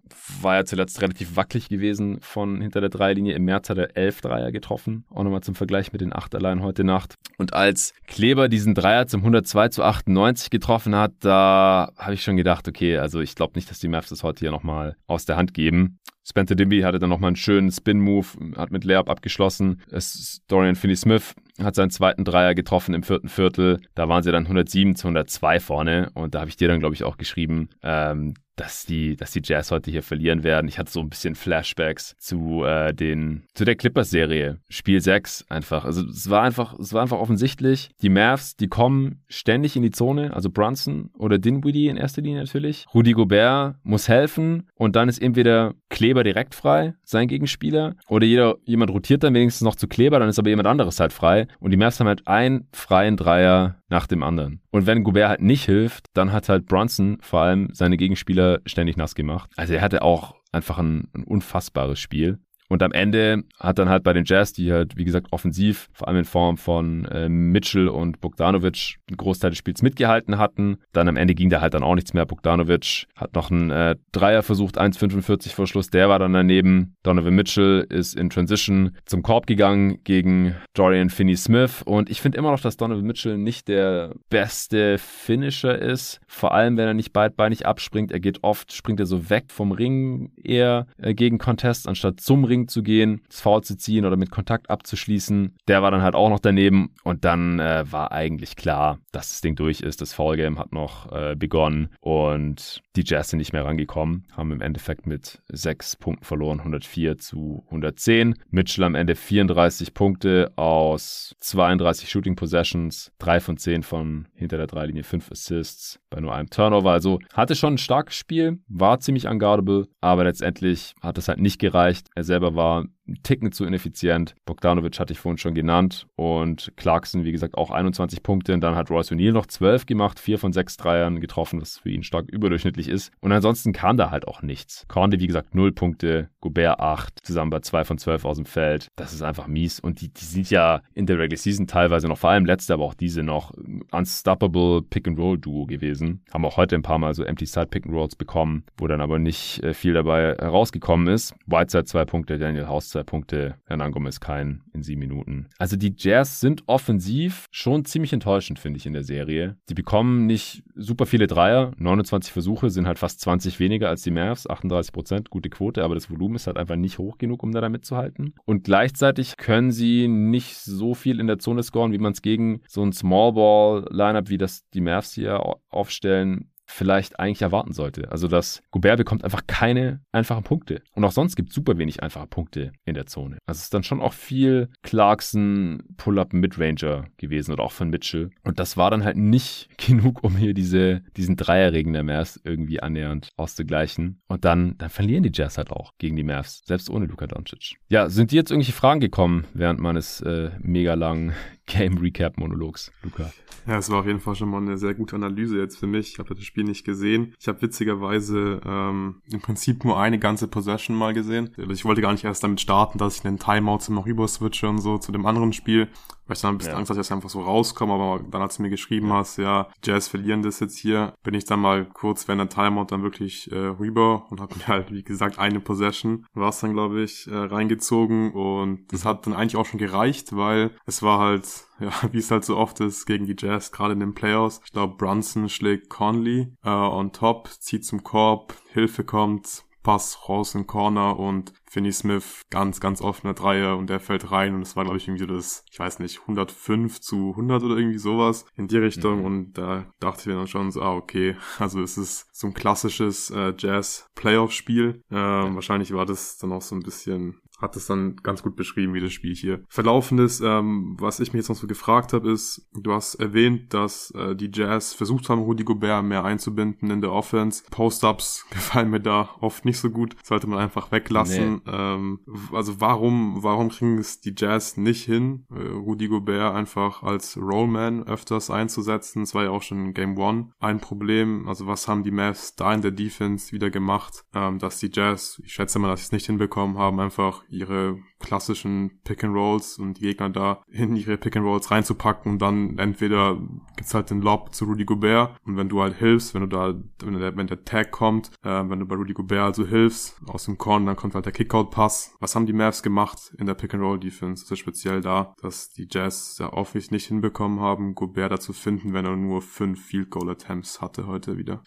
war ja zuletzt relativ wackelig gewesen von hinter der Dreierlinie. Im März hat er elf Dreier getroffen. Auch nochmal zum Vergleich mit den acht allein heute Nacht. Und als Kleber diesen Dreier zum 102 zu 98 getroffen hat, da habe ich schon gedacht, okay, also ich glaube nicht, dass die Mavs das heute hier nochmal aus der Hand geben. Spencer Dimby hatte dann nochmal einen schönen Spin-Move, hat mit Layup abgeschlossen. Es, Dorian Finney-Smith hat seinen zweiten Dreier getroffen im vierten Viertel. Da waren sie dann 107 zu 102 vorne. Und da habe ich dir dann, glaube ich, auch geschrieben, ähm, dass die, dass die Jazz heute hier verlieren werden. Ich hatte so ein bisschen Flashbacks zu äh, den, zu der Clippers-Serie. Spiel 6 einfach. Also es war einfach, es war einfach offensichtlich. Die Mavs, die kommen ständig in die Zone, also Brunson oder Dinwiddie in erster Linie natürlich. Rudy Gobert muss helfen und dann ist entweder Kleber direkt frei, sein Gegenspieler, oder jeder, jemand rotiert dann wenigstens noch zu Kleber, dann ist aber jemand anderes halt frei. Und die Mavs haben halt einen freien Dreier nach dem anderen. Und wenn Gobert halt nicht hilft, dann hat halt Brunson vor allem seine Gegenspieler ständig nass gemacht. Also er hatte auch einfach ein, ein unfassbares Spiel. Und am Ende hat dann halt bei den Jazz, die halt, wie gesagt, offensiv, vor allem in Form von äh, Mitchell und Bogdanovic, einen Großteil des Spiels mitgehalten hatten. Dann am Ende ging da halt dann auch nichts mehr. Bogdanovic hat noch einen äh, Dreier versucht, 1,45 vor Schluss, der war dann daneben. Donovan Mitchell ist in Transition zum Korb gegangen gegen Dorian Finney-Smith. Und ich finde immer noch, dass Donovan Mitchell nicht der beste Finisher ist. Vor allem, wenn er nicht beidbeinig abspringt. Er geht oft, springt er so weg vom Ring eher äh, gegen Contest, anstatt zum Ring zu gehen, das Foul zu ziehen oder mit Kontakt abzuschließen. Der war dann halt auch noch daneben und dann äh, war eigentlich klar, dass das Ding durch ist. Das Foul-Game hat noch äh, begonnen und die Jazz sind nicht mehr rangekommen, haben im Endeffekt mit sechs Punkten verloren, 104 zu 110. Mitchell am Ende 34 Punkte aus 32 Shooting Possessions, drei von zehn von hinter der Dreilinie, fünf Assists bei nur einem Turnover. Also hatte schon ein starkes Spiel, war ziemlich unguardable, aber letztendlich hat es halt nicht gereicht. Er selber war ein Ticken zu ineffizient. Bogdanovic hatte ich vorhin schon genannt und Clarkson, wie gesagt, auch 21 Punkte. Und dann hat Royce O'Neal noch 12 gemacht, vier von sechs Dreiern getroffen, was für ihn stark überdurchschnittlich ist. Und ansonsten kam da halt auch nichts. Conde, wie gesagt, 0 Punkte, Gobert 8, zusammen bei 2 von 12 aus dem Feld. Das ist einfach mies. Und die, die sind ja in der Regular Season teilweise noch, vor allem letzte, aber auch diese noch unstoppable Pick-and-Roll-Duo gewesen. Haben auch heute ein paar Mal so Empty-Side-Pick-and-Rolls bekommen, wo dann aber nicht äh, viel dabei herausgekommen ist. Whiteside 2 Punkte, Daniel House zwei Punkte, Hernan Gomez kein in sieben Minuten. Also die Jazz sind offensiv schon ziemlich enttäuschend, finde ich, in der Serie. Die bekommen nicht super viele Dreier, 29 Versuche sind halt fast 20 weniger als die Mavs, 38 Prozent, gute Quote, aber das Volumen ist halt einfach nicht hoch genug, um da mitzuhalten. Und gleichzeitig können sie nicht so viel in der Zone scoren, wie man es gegen so ein Small Ball Lineup, wie das die Mavs hier aufstellen, vielleicht eigentlich erwarten sollte. Also, dass Gobert bekommt einfach keine einfachen Punkte. Und auch sonst gibt es super wenig einfache Punkte in der Zone. Also, es ist dann schon auch viel Clarkson, Pull-Up, Midranger gewesen oder auch von Mitchell. Und das war dann halt nicht genug, um hier diese, diesen Dreierregen der Mavs irgendwie annähernd auszugleichen. Und dann, dann verlieren die Jazz halt auch gegen die Mavs, selbst ohne Luka Doncic. Ja, sind dir jetzt irgendwelche Fragen gekommen während meines äh, mega langen Game Recap Monologs, Luca? Ja, es war auf jeden Fall schon mal eine sehr gute Analyse jetzt für mich. Ich habe das Spiel nicht gesehen. Ich habe witzigerweise ähm, im Prinzip nur eine ganze Possession mal gesehen. Also ich wollte gar nicht erst damit starten, dass ich einen Timeout zum noch rüber switche und so zu dem anderen Spiel weil ich dann ein bisschen ja. Angst hatte, dass ich einfach so rauskomme, aber dann als du mir geschrieben ja. hast, ja, Jazz verlieren das jetzt hier, bin ich dann mal kurz während der Timeout dann wirklich äh, rüber und habe mir halt, wie gesagt, eine Possession, war es dann, glaube ich, äh, reingezogen und das hat dann eigentlich auch schon gereicht, weil es war halt, ja, wie es halt so oft ist gegen die Jazz, gerade in den Playoffs. Ich glaube, Brunson schlägt Conley äh, on top, zieht zum Korb, Hilfe kommt, Pass raus in Corner und Finney Smith ganz, ganz offener Dreier und der fällt rein und es war, glaube ich, irgendwie so das, ich weiß nicht, 105 zu 100 oder irgendwie sowas in die Richtung mhm. und da dachte ich mir dann schon so, ah, okay, also es ist so ein klassisches äh, Jazz-Playoff-Spiel. Ähm, wahrscheinlich war das dann auch so ein bisschen hat es dann ganz gut beschrieben, wie das Spiel hier verlaufen ist. Ähm, was ich mir jetzt noch so gefragt habe, ist, du hast erwähnt, dass äh, die Jazz versucht haben, Rudy Gobert mehr einzubinden in der Offense. Post-Ups gefallen mir da oft nicht so gut. Sollte man einfach weglassen. Nee. Ähm, also warum, warum kriegen es die Jazz nicht hin, äh, Rudy Gobert einfach als Rollman öfters einzusetzen? Es war ja auch schon in Game One ein Problem. Also was haben die Mavs da in der Defense wieder gemacht, ähm, dass die Jazz, ich schätze mal, dass sie es nicht hinbekommen haben, einfach ihre klassischen Pick and Rolls und die Gegner da in ihre Pick and Rolls reinzupacken und dann entweder gibt's halt den Lob zu Rudy Gobert und wenn du halt hilfst, wenn du da, wenn der, wenn der Tag kommt, äh, wenn du bei Rudy Gobert also hilfst aus dem Korn, dann kommt halt der Kickout-Pass. Was haben die Mavs gemacht in der Pick and Roll Defense? Das ist speziell da, dass die Jazz ja offensichtlich nicht hinbekommen haben, Gobert dazu finden, wenn er nur fünf Field Goal Attempts hatte heute wieder.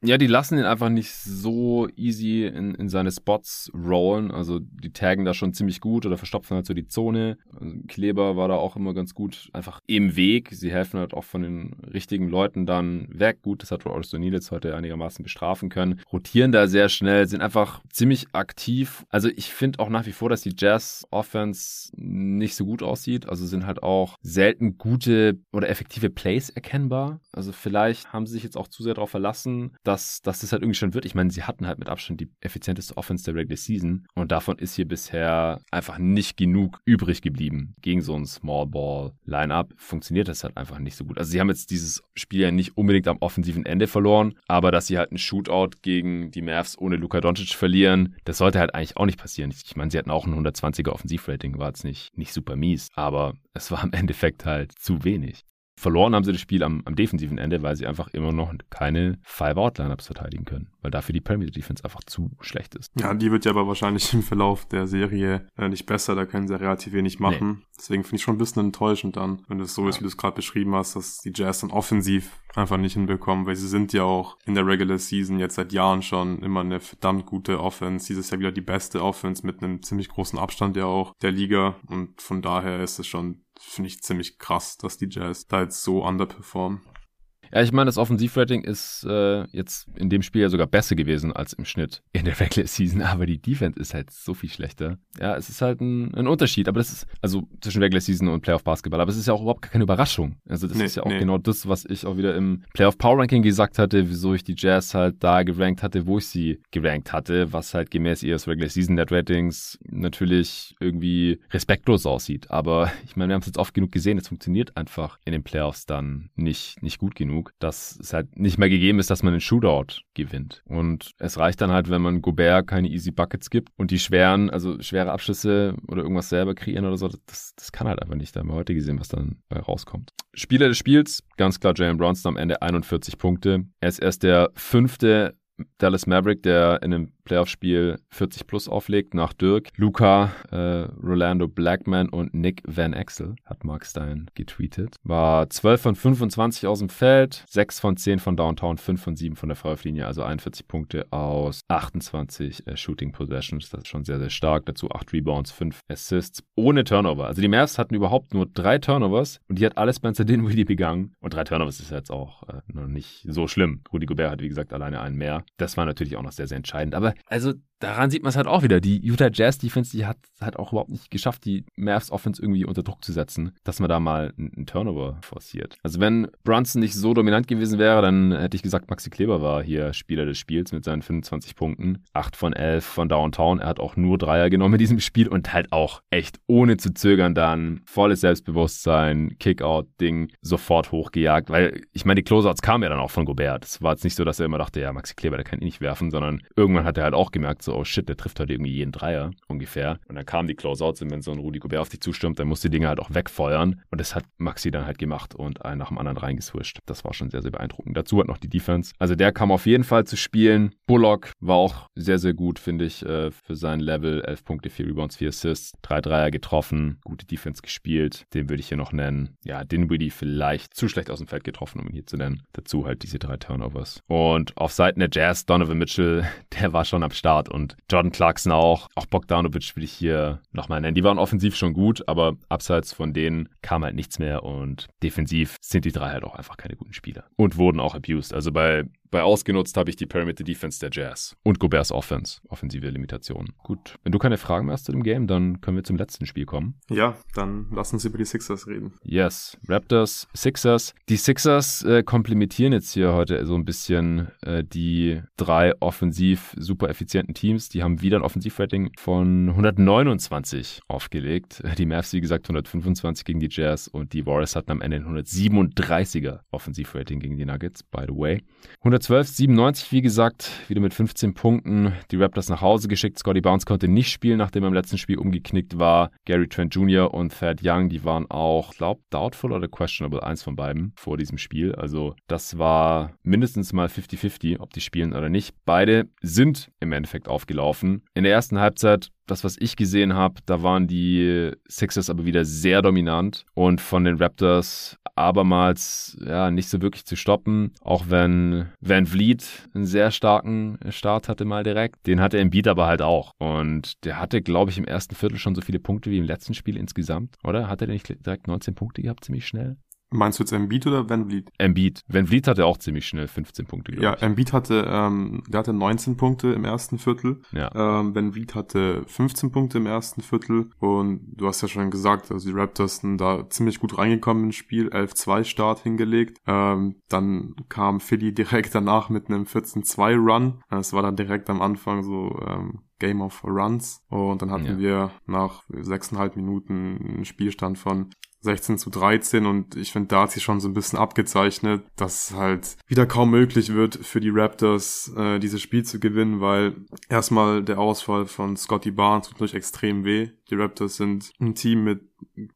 Ja, die lassen ihn einfach nicht so easy in, in seine Spots rollen. Also die taggen da schon ziemlich gut oder verstopfen halt so die Zone. Also Kleber war da auch immer ganz gut einfach im Weg. Sie helfen halt auch von den richtigen Leuten dann weg. Gut, das hat jetzt heute einigermaßen bestrafen können. Rotieren da sehr schnell, sind einfach ziemlich aktiv. Also ich finde auch nach wie vor, dass die Jazz Offense nicht so gut aussieht. Also sind halt auch selten gute oder effektive Plays erkennbar. Also vielleicht haben sie sich jetzt auch zu sehr darauf verlassen, dass, dass das halt irgendwie schon wird. Ich meine, sie hatten halt mit Abstand die effizienteste Offense der Regular Season und davon ist hier bisher einfach nicht genug übrig geblieben. Gegen so ein Small Ball Lineup funktioniert das halt einfach nicht so gut. Also sie haben jetzt dieses Spiel ja nicht unbedingt am offensiven Ende verloren, aber dass sie halt einen Shootout gegen die Mavs ohne Luka Doncic verlieren, das sollte halt eigentlich auch nicht passieren. Ich meine, sie hatten auch ein 120er Offensivrating, war jetzt nicht, nicht super mies, aber es war im Endeffekt halt zu wenig. Verloren haben sie das Spiel am, am defensiven Ende, weil sie einfach immer noch keine Five-Out-Lineups verteidigen können, weil dafür die Premier Defense einfach zu schlecht ist. Ja, die wird ja aber wahrscheinlich im Verlauf der Serie äh, nicht besser, da können sie relativ wenig machen. Nee. Deswegen finde ich schon ein bisschen enttäuschend dann, wenn es so ja. ist, wie du es gerade beschrieben hast, dass die Jazz dann offensiv einfach nicht hinbekommen, weil sie sind ja auch in der Regular Season jetzt seit Jahren schon immer eine verdammt gute Offense. Dieses Jahr wieder die beste Offense mit einem ziemlich großen Abstand ja auch der Liga und von daher ist es schon finde ich ziemlich krass, dass die Jazz da jetzt so underperformen. Ja, ich meine, das Offensivrating ist äh, jetzt in dem Spiel ja sogar besser gewesen als im Schnitt in der Regular Season, aber die Defense ist halt so viel schlechter. Ja, es ist halt ein, ein Unterschied, aber das ist, also zwischen Regular Season und Playoff Basketball, aber es ist ja auch überhaupt keine Überraschung. Also das nee, ist ja auch nee. genau das, was ich auch wieder im Playoff Power Ranking gesagt hatte, wieso ich die Jazz halt da gerankt hatte, wo ich sie gerankt hatte, was halt gemäß ihres Regular Season Net Ratings natürlich irgendwie respektlos aussieht. Aber ich meine, wir haben es jetzt oft genug gesehen, es funktioniert einfach in den Playoffs dann nicht, nicht gut genug genug, dass es halt nicht mehr gegeben ist, dass man einen Shootout gewinnt. Und es reicht dann halt, wenn man Gobert keine Easy Buckets gibt und die schweren, also schwere Abschlüsse oder irgendwas selber kreieren oder so, das, das kann halt einfach nicht. Da haben wir heute gesehen, was dann bei rauskommt. Spieler des Spiels, ganz klar Jalen Bronson am Ende 41 Punkte. Er ist erst der fünfte Dallas Maverick, der in einem Playoff-Spiel 40 plus auflegt nach Dirk, Luca, äh, Rolando Blackman und Nick Van Exel, hat Mark Stein getweetet. War 12 von 25 aus dem Feld, 6 von 10 von Downtown, 5 von 7 von der Freiwurflinie, also 41 Punkte aus 28 äh, Shooting Possessions. Das ist schon sehr, sehr stark. Dazu 8 Rebounds, 5 Assists, ohne Turnover. Also die Mavs hatten überhaupt nur 3 Turnovers und die hat alles Spencer Dinwiddie begangen. Und 3 Turnovers ist jetzt auch äh, noch nicht so schlimm. Rudy Gobert hat, wie gesagt, alleine einen mehr. Das war natürlich auch noch sehr, sehr entscheidend. Aber also daran sieht man es halt auch wieder. Die Utah Jazz Defense, die hat halt auch überhaupt nicht geschafft, die Mavs Offense irgendwie unter Druck zu setzen, dass man da mal einen Turnover forciert. Also wenn Brunson nicht so dominant gewesen wäre, dann hätte ich gesagt, Maxi Kleber war hier Spieler des Spiels mit seinen 25 Punkten. 8 von 11 von Downtown. Er hat auch nur Dreier genommen in diesem Spiel und halt auch echt ohne zu zögern dann volles Selbstbewusstsein, Kickout-Ding sofort hochgejagt, weil ich meine, die Closeouts kamen ja dann auch von Gobert. Es war jetzt nicht so, dass er immer dachte, ja, Maxi Kleber, der kann ihn nicht werfen, sondern irgendwann hat er halt auch gemerkt, so, oh shit, der trifft heute irgendwie jeden Dreier ungefähr. Und dann kamen die Closeouts und wenn so ein Rudi Gobert auf dich zustürmt, dann musst du die Dinge halt auch wegfeuern. Und das hat Maxi dann halt gemacht und einen nach dem anderen reingeswischt. Das war schon sehr, sehr beeindruckend. Dazu hat noch die Defense. Also der kam auf jeden Fall zu spielen. Bullock war auch sehr, sehr gut, finde ich, äh, für sein Level. 11 Punkte, 4 Rebounds, 4 Assists, 3 Dreier getroffen, gute Defense gespielt. Den würde ich hier noch nennen. Ja, Dinwiddie vielleicht zu schlecht aus dem Feld getroffen, um ihn hier zu nennen. Dazu halt diese drei Turnovers. Und auf Seiten der Jazz, Donovan Mitchell, der war schon am Start und Jordan Clarkson auch. Auch Bogdanovic will ich hier nochmal nennen. Die waren offensiv schon gut, aber abseits von denen kam halt nichts mehr und defensiv sind die drei halt auch einfach keine guten Spieler. Und wurden auch abused. Also bei bei ausgenutzt habe ich die Perimeter Defense der Jazz und Gobert's Offense, offensive Limitationen. Gut, wenn du keine Fragen mehr hast zu dem Game, dann können wir zum letzten Spiel kommen. Ja, dann lass uns über die Sixers reden. Yes, Raptors, Sixers. Die Sixers äh, komplementieren jetzt hier heute so ein bisschen äh, die drei offensiv super effizienten Teams. Die haben wieder ein Offensivrating von 129 aufgelegt. Die Mavs, wie gesagt, 125 gegen die Jazz und die Warriors hatten am Ende ein 137er Offensivrating gegen die Nuggets, by the way. 112, 97, wie gesagt, wieder mit 15 Punkten. Die Raptors nach Hause geschickt. Scotty Barnes konnte nicht spielen, nachdem er im letzten Spiel umgeknickt war. Gary Trent Jr. und Thad Young, die waren auch, glaube doubtful oder questionable, eins von beiden vor diesem Spiel. Also das war mindestens mal 50-50, ob die spielen oder nicht. Beide sind im Endeffekt aufgelaufen. In der ersten Halbzeit das, was ich gesehen habe, da waren die Sixers aber wieder sehr dominant und von den Raptors abermals ja nicht so wirklich zu stoppen. Auch wenn Van Vliet einen sehr starken Start hatte mal direkt. Den hatte Embiid aber halt auch. Und der hatte, glaube ich, im ersten Viertel schon so viele Punkte wie im letzten Spiel insgesamt. Oder? Hat er nicht direkt 19 Punkte gehabt, ziemlich schnell? Meinst du jetzt Embiid oder Van Vliet? Embiid. Van Vliet hatte auch ziemlich schnell 15 Punkte, Ja, ich. Embiid hatte, ähm, der hatte 19 Punkte im ersten Viertel. Ja. Ähm, Van Vliet hatte 15 Punkte im ersten Viertel. Und du hast ja schon gesagt, also die Raptors sind da ziemlich gut reingekommen ins Spiel, 11-2 Start hingelegt. Ähm, dann kam Philly direkt danach mit einem 14-2 Run. Das war dann direkt am Anfang so, ähm, Game of Runs. Und dann hatten ja. wir nach sechseinhalb Minuten einen Spielstand von 16 zu 13 und ich finde, da hat sich schon so ein bisschen abgezeichnet, dass halt wieder kaum möglich wird für die Raptors, äh, dieses Spiel zu gewinnen, weil erstmal der Ausfall von Scotty Barnes tut durch extrem weh. Die Raptors sind ein Team mit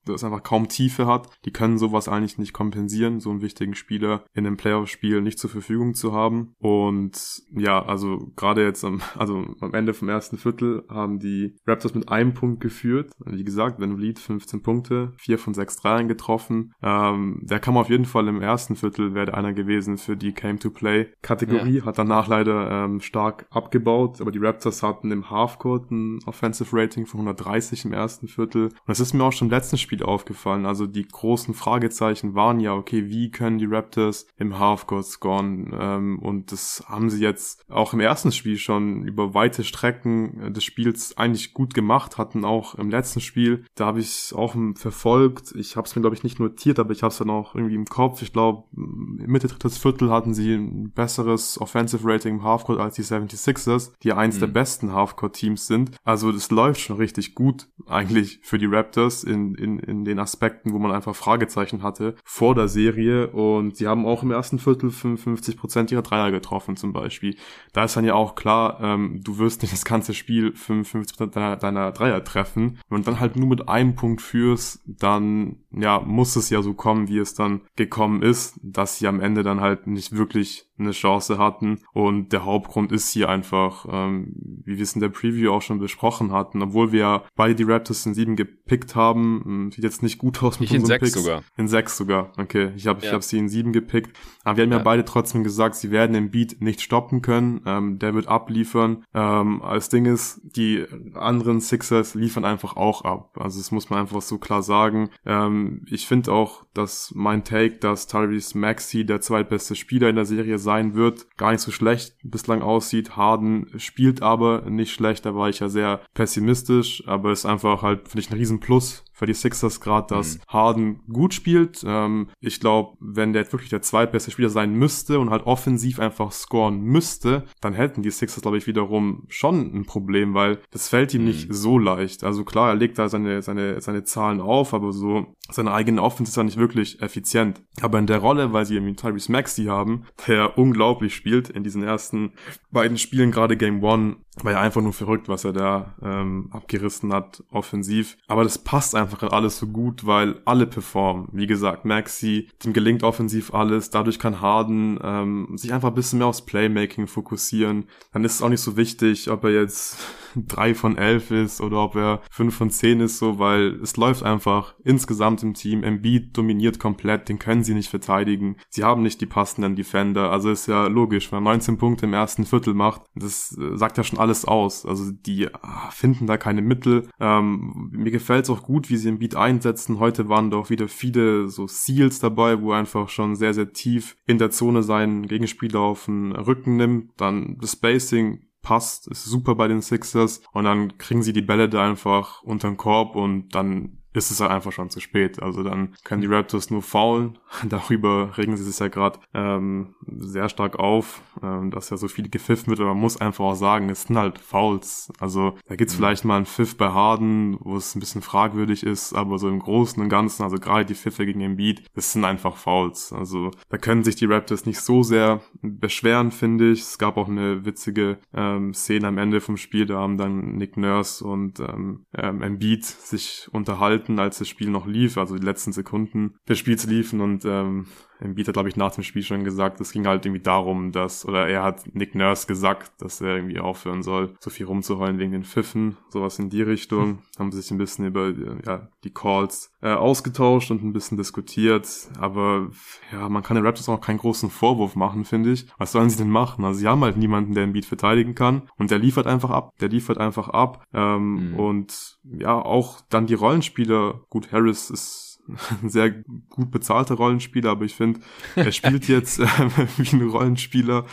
das einfach kaum Tiefe hat. Die können sowas eigentlich nicht kompensieren, so einen wichtigen Spieler in einem Playoff-Spiel nicht zur Verfügung zu haben. Und ja, also gerade jetzt am, also am Ende vom ersten Viertel haben die Raptors mit einem Punkt geführt. Wie gesagt, Van Vliet 15 Punkte, 4 von 6 Dreiern getroffen. Ähm, der kam auf jeden Fall im ersten Viertel, wäre einer gewesen für die Came-to-Play-Kategorie. Ja. Hat danach leider ähm, stark abgebaut, aber die Raptors hatten im Halfcourt ein Offensive Rating von 130 im ersten Viertel. Und es ist mir auch schon letzten Spiel aufgefallen. Also die großen Fragezeichen waren ja, okay, wie können die Raptors im Halfcourt scoren? Ähm, und das haben sie jetzt auch im ersten Spiel schon über weite Strecken des Spiels eigentlich gut gemacht, hatten auch im letzten Spiel, da habe ich es auch verfolgt. Ich habe es mir, glaube ich, nicht notiert, aber ich habe es dann auch irgendwie im Kopf. Ich glaube, Mitte drittes Viertel hatten sie ein besseres Offensive Rating im Halfcourt als die 76ers, die eins mhm. der besten Halfcourt-Teams sind. Also das läuft schon richtig gut eigentlich für die Raptors in in, in, den Aspekten, wo man einfach Fragezeichen hatte vor der Serie. Und sie haben auch im ersten Viertel 55 Prozent ihrer Dreier getroffen zum Beispiel. Da ist dann ja auch klar, ähm, du wirst nicht das ganze Spiel 55 Prozent deiner, deiner Dreier treffen. Wenn du dann halt nur mit einem Punkt führst, dann ja muss es ja so kommen, wie es dann gekommen ist, dass sie am Ende dann halt nicht wirklich eine Chance hatten. Und der Hauptgrund ist hier einfach, ähm, wie wir es in der Preview auch schon besprochen hatten, obwohl wir beide die Raptors in sieben gepickt haben, hm, sieht jetzt nicht gut aus mit ich in sechs Picks. sogar. In sechs sogar, okay. Ich habe ja. ich hab sie in sieben gepickt. Aber wir haben ja. ja, beide trotzdem gesagt, sie werden den Beat nicht stoppen können. Ähm, der wird abliefern. Ähm, als Ding ist, die anderen Sixers liefern einfach auch ab. Also das muss man einfach so klar sagen. Ähm, ich finde auch, dass mein Take, dass Tyrese Maxey der zweitbeste Spieler in der Serie sein wird, gar nicht so schlecht bislang aussieht. Harden spielt aber nicht schlecht, da war ich ja sehr pessimistisch, aber ist einfach halt, finde ich, ein Riesenplus für die Sixers gerade, dass mhm. Harden gut spielt. Ähm, ich glaube, wenn der jetzt wirklich der zweitbeste Spieler sein müsste und halt offensiv einfach scoren müsste, dann hätten die Sixers, glaube ich, wiederum schon ein Problem, weil das fällt ihm mhm. nicht so leicht. Also klar, er legt da seine, seine, seine Zahlen auf, aber so seine eigene Offense ist ja nicht wirklich effizient. Aber in der Rolle, weil sie irgendwie Tyrese Maxey haben, der unglaublich spielt in diesen ersten beiden Spielen, gerade Game One, war ja einfach nur verrückt, was er da ähm, abgerissen hat, offensiv. Aber das passt einfach alles so gut, weil alle performen. Wie gesagt, Maxi, dem gelingt offensiv alles. Dadurch kann Harden ähm, sich einfach ein bisschen mehr aufs Playmaking fokussieren. Dann ist es auch nicht so wichtig, ob er jetzt drei von elf ist oder ob er fünf von zehn ist, so, weil es läuft einfach insgesamt im Team. Embiid dominiert komplett, den können sie nicht verteidigen. Sie haben nicht die passenden Defender. Also ist ja logisch, wenn er 19 Punkte im ersten Viertel macht, das äh, sagt ja schon alles aus. Also die ah, finden da keine Mittel. Ähm, mir gefällt es auch gut, wie sie im Beat einsetzen. Heute waren doch wieder viele so Seals dabei, wo er einfach schon sehr, sehr tief in der Zone seinen Gegenspieler auf den Rücken nimmt. Dann das Spacing passt, ist super bei den Sixers und dann kriegen sie die Bälle da einfach unter den Korb und dann ist es halt einfach schon zu spät. Also dann können die Raptors nur faulen. Darüber regen sie sich ja gerade ähm, sehr stark auf, ähm, dass ja so viel gepfiffen wird. Aber man muss einfach auch sagen, es sind halt Fouls. Also da gibt's mhm. vielleicht mal einen Pfiff bei Harden, wo es ein bisschen fragwürdig ist, aber so im Großen und Ganzen, also gerade die Pfiffe gegen den Beat, das sind einfach Fouls. Also da können sich die Raptors nicht so sehr beschweren, finde ich. Es gab auch eine witzige ähm, Szene am Ende vom Spiel, da haben dann Nick Nurse und ähm, ähm, Embiid sich unterhalten gehalten, als das Spiel noch lief, also die letzten Sekunden des Spiels liefen und ähm, Embiid hat, glaube ich, nach dem Spiel schon gesagt, es ging halt irgendwie darum, dass, oder er hat Nick Nurse gesagt, dass er irgendwie aufhören soll, so viel rumzuheulen wegen den Pfiffen, sowas in die Richtung. Hm. Haben sich ein bisschen über ja, die Calls äh, ausgetauscht und ein bisschen diskutiert, aber ja, man kann den Raptors auch keinen großen Vorwurf machen, finde ich. Was sollen sie denn machen? Also sie haben halt niemanden, der Embiid verteidigen kann und der liefert einfach ab. Der liefert einfach ab ähm, mhm. und ja, auch dann die Rollenspieler, gut, Harris ist ein sehr gut bezahlter Rollenspieler, aber ich finde, er spielt jetzt äh, wie ein Rollenspieler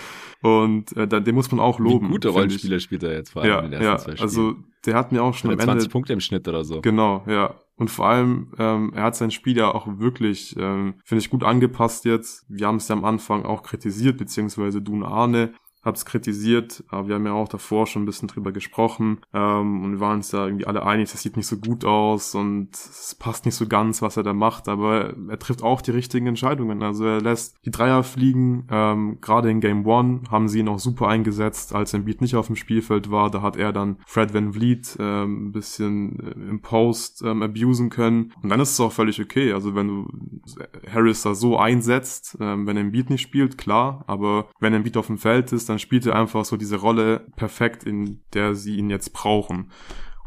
und äh, den muss man auch loben. Wie gute Rollenspieler spielt er jetzt vor allem ja, in den ersten ja, zwei Also der hat mir auch schon am Ende 20 Punkte im Schnitt oder so. Genau, ja. Und vor allem, ähm, er hat sein Spiel ja auch wirklich, ähm, finde ich, gut angepasst jetzt. Wir haben es ja am Anfang auch kritisiert, beziehungsweise Dun Arne hab's kritisiert, aber wir haben ja auch davor schon ein bisschen drüber gesprochen ähm, und wir waren uns da irgendwie alle einig, das sieht nicht so gut aus und es passt nicht so ganz, was er da macht, aber er trifft auch die richtigen Entscheidungen. Also er lässt die Dreier fliegen, ähm, gerade in Game One haben sie ihn auch super eingesetzt, als Embiid nicht auf dem Spielfeld war, da hat er dann Fred Van Vliet ähm, ein bisschen äh, im Post ähm, abusen können und dann ist es auch völlig okay, also wenn du Harris da so einsetzt, ähm, wenn Embiid nicht spielt, klar, aber wenn Embiid auf dem Feld ist, dann spielt er einfach so diese Rolle perfekt, in der sie ihn jetzt brauchen.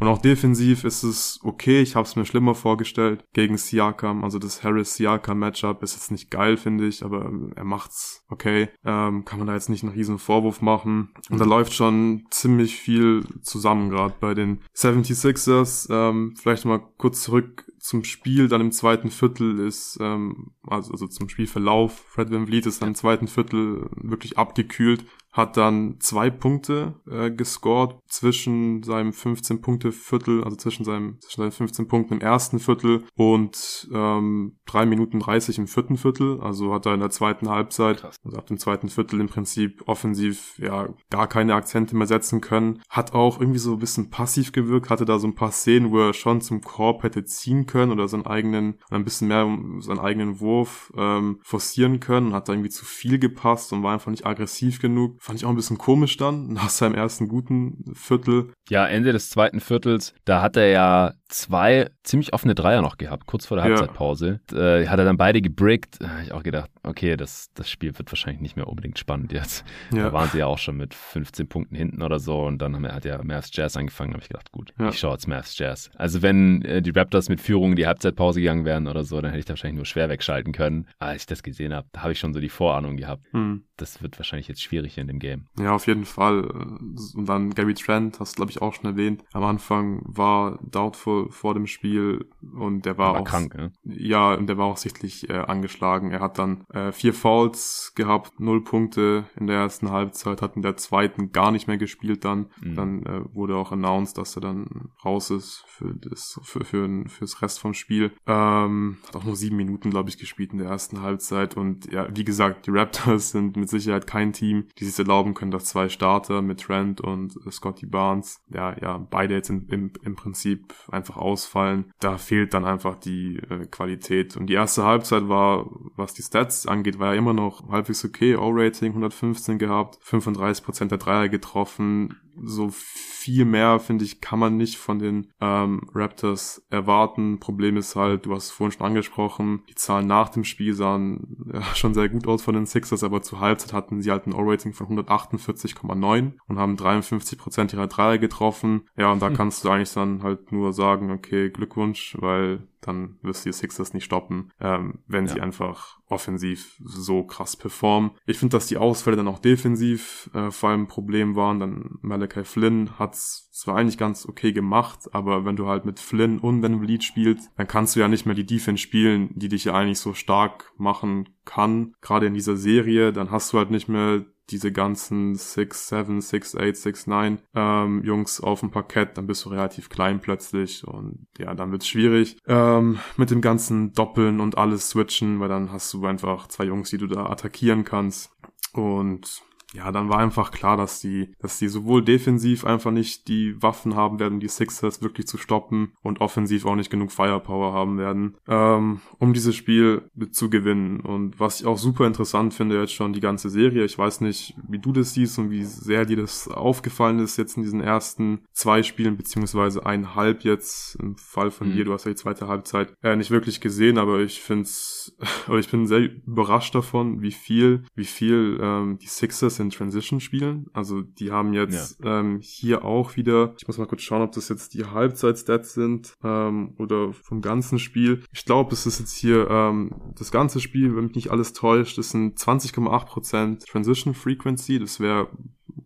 Und auch defensiv ist es okay. Ich habe es mir schlimmer vorgestellt gegen Siakam. Also das Harris-Siakam-Matchup ist jetzt nicht geil, finde ich, aber er macht's okay. Ähm, kann man da jetzt nicht einen riesen Vorwurf machen. Und da läuft schon ziemlich viel zusammen gerade bei den 76ers. Ähm, vielleicht mal kurz zurück zum Spiel dann im zweiten Viertel ist, ähm, also, also zum Spielverlauf, Fred Van Vliet ist dann im zweiten Viertel wirklich abgekühlt, hat dann zwei Punkte äh, gescored zwischen seinem 15-Punkte-Viertel, also zwischen seinem zwischen seinen 15 Punkten im ersten Viertel und ähm, 3 Minuten 30 im vierten Viertel. Also hat er in der zweiten Halbzeit, Krass. also ab dem zweiten Viertel im Prinzip offensiv ja gar keine Akzente mehr setzen können. Hat auch irgendwie so ein bisschen passiv gewirkt, hatte da so ein paar Szenen, wo er schon zum Korb hätte ziehen können oder seinen eigenen, ein bisschen mehr seinen eigenen Wurf ähm, forcieren können. Hat da irgendwie zu viel gepasst und war einfach nicht aggressiv genug. Fand ich auch ein bisschen komisch dann, nach seinem ersten guten Viertel. Ja, Ende des zweiten Viertels, da hat er ja zwei ziemlich offene Dreier noch gehabt, kurz vor der Halbzeitpause. Ja. Äh, hat er dann beide gebrickt. Da habe ich auch gedacht, okay, das, das Spiel wird wahrscheinlich nicht mehr unbedingt spannend jetzt. Ja. Da waren sie ja auch schon mit 15 Punkten hinten oder so und dann haben, hat ja Mavs Jazz angefangen, habe ich gedacht, gut, ja. ich schaue jetzt Mavs Jazz. Also wenn äh, die Raptors mit Führung in die Halbzeitpause gegangen wären oder so, dann hätte ich da wahrscheinlich nur schwer wegschalten können. Als ich das gesehen habe, da habe ich schon so die Vorahnung gehabt. Hm. Das wird wahrscheinlich jetzt schwierig in dem Game. Ja, auf jeden Fall. Und dann Gary Trent, hast du glaube ich auch schon erwähnt. Am Anfang war doubtful vor dem Spiel und der war, war auch krank, ja? ja, und der war auch sichtlich äh, angeschlagen. Er hat dann äh, vier Fouls gehabt, null Punkte in der ersten Halbzeit, hat in der zweiten gar nicht mehr gespielt dann. Mhm. Dann äh, wurde auch announced, dass er dann raus ist für das für, für fürs Rest vom Spiel. Ähm, hat auch nur sieben Minuten, glaube ich, gespielt in der ersten Halbzeit und ja, wie gesagt, die Raptors sind mit Sicherheit kein Team, die sich erlauben können, dass zwei Starter mit Trent und Scotty Barnes, ja, ja, beide jetzt in, im, im Prinzip einfach ausfallen. Da fehlt dann einfach die äh, Qualität. Und die erste Halbzeit war, was die Stats angeht, war ja immer noch halbwegs okay. O-Rating 115 gehabt, 35% der Dreier getroffen, so viel mehr, finde ich, kann man nicht von den ähm, Raptors erwarten. Problem ist halt, du hast es vorhin schon angesprochen, die Zahlen nach dem Spiel sahen ja, schon sehr gut aus von den Sixers, aber zur Halbzeit hatten sie halt ein O-Rating von 148,9 und haben 53% ihrer Dreier getroffen. Ja, und da hm. kannst du eigentlich dann halt nur sagen, okay, Glückwunsch, weil dann wirst du die Sixers nicht stoppen, ähm, wenn ja. sie einfach offensiv so krass performen. Ich finde, dass die Ausfälle dann auch defensiv äh, vor allem ein Problem waren. Dann Malachi Flynn hat's zwar eigentlich ganz okay gemacht, aber wenn du halt mit Flynn und Van Vliet spielst, dann kannst du ja nicht mehr die Defense spielen, die dich ja eigentlich so stark machen kann. Gerade in dieser Serie, dann hast du halt nicht mehr diese ganzen 6, 7, 6, 8, 6, 9 ähm, Jungs auf dem Parkett, dann bist du relativ klein plötzlich und ja, dann wird's schwierig ähm, mit dem ganzen Doppeln und alles switchen, weil dann hast du einfach zwei Jungs, die du da attackieren kannst und ja, dann war einfach klar, dass die, dass die sowohl defensiv einfach nicht die Waffen haben werden, die Sixers wirklich zu stoppen und offensiv auch nicht genug Firepower haben werden, ähm, um dieses Spiel zu gewinnen. Und was ich auch super interessant finde, jetzt schon die ganze Serie, ich weiß nicht, wie du das siehst und wie sehr dir das aufgefallen ist jetzt in diesen ersten zwei Spielen, beziehungsweise eineinhalb jetzt, im Fall von mhm. dir, du hast ja die zweite Halbzeit äh, nicht wirklich gesehen, aber ich finde ich bin sehr überrascht davon, wie viel, wie viel ähm, die Sixers in Transition spielen. Also die haben jetzt ja. ähm, hier auch wieder, ich muss mal kurz schauen, ob das jetzt die Halbzeitstats sind ähm, oder vom ganzen Spiel. Ich glaube, es ist jetzt hier ähm, das ganze Spiel, wenn mich nicht alles täuscht, das sind 20,8% Transition Frequency. Das wäre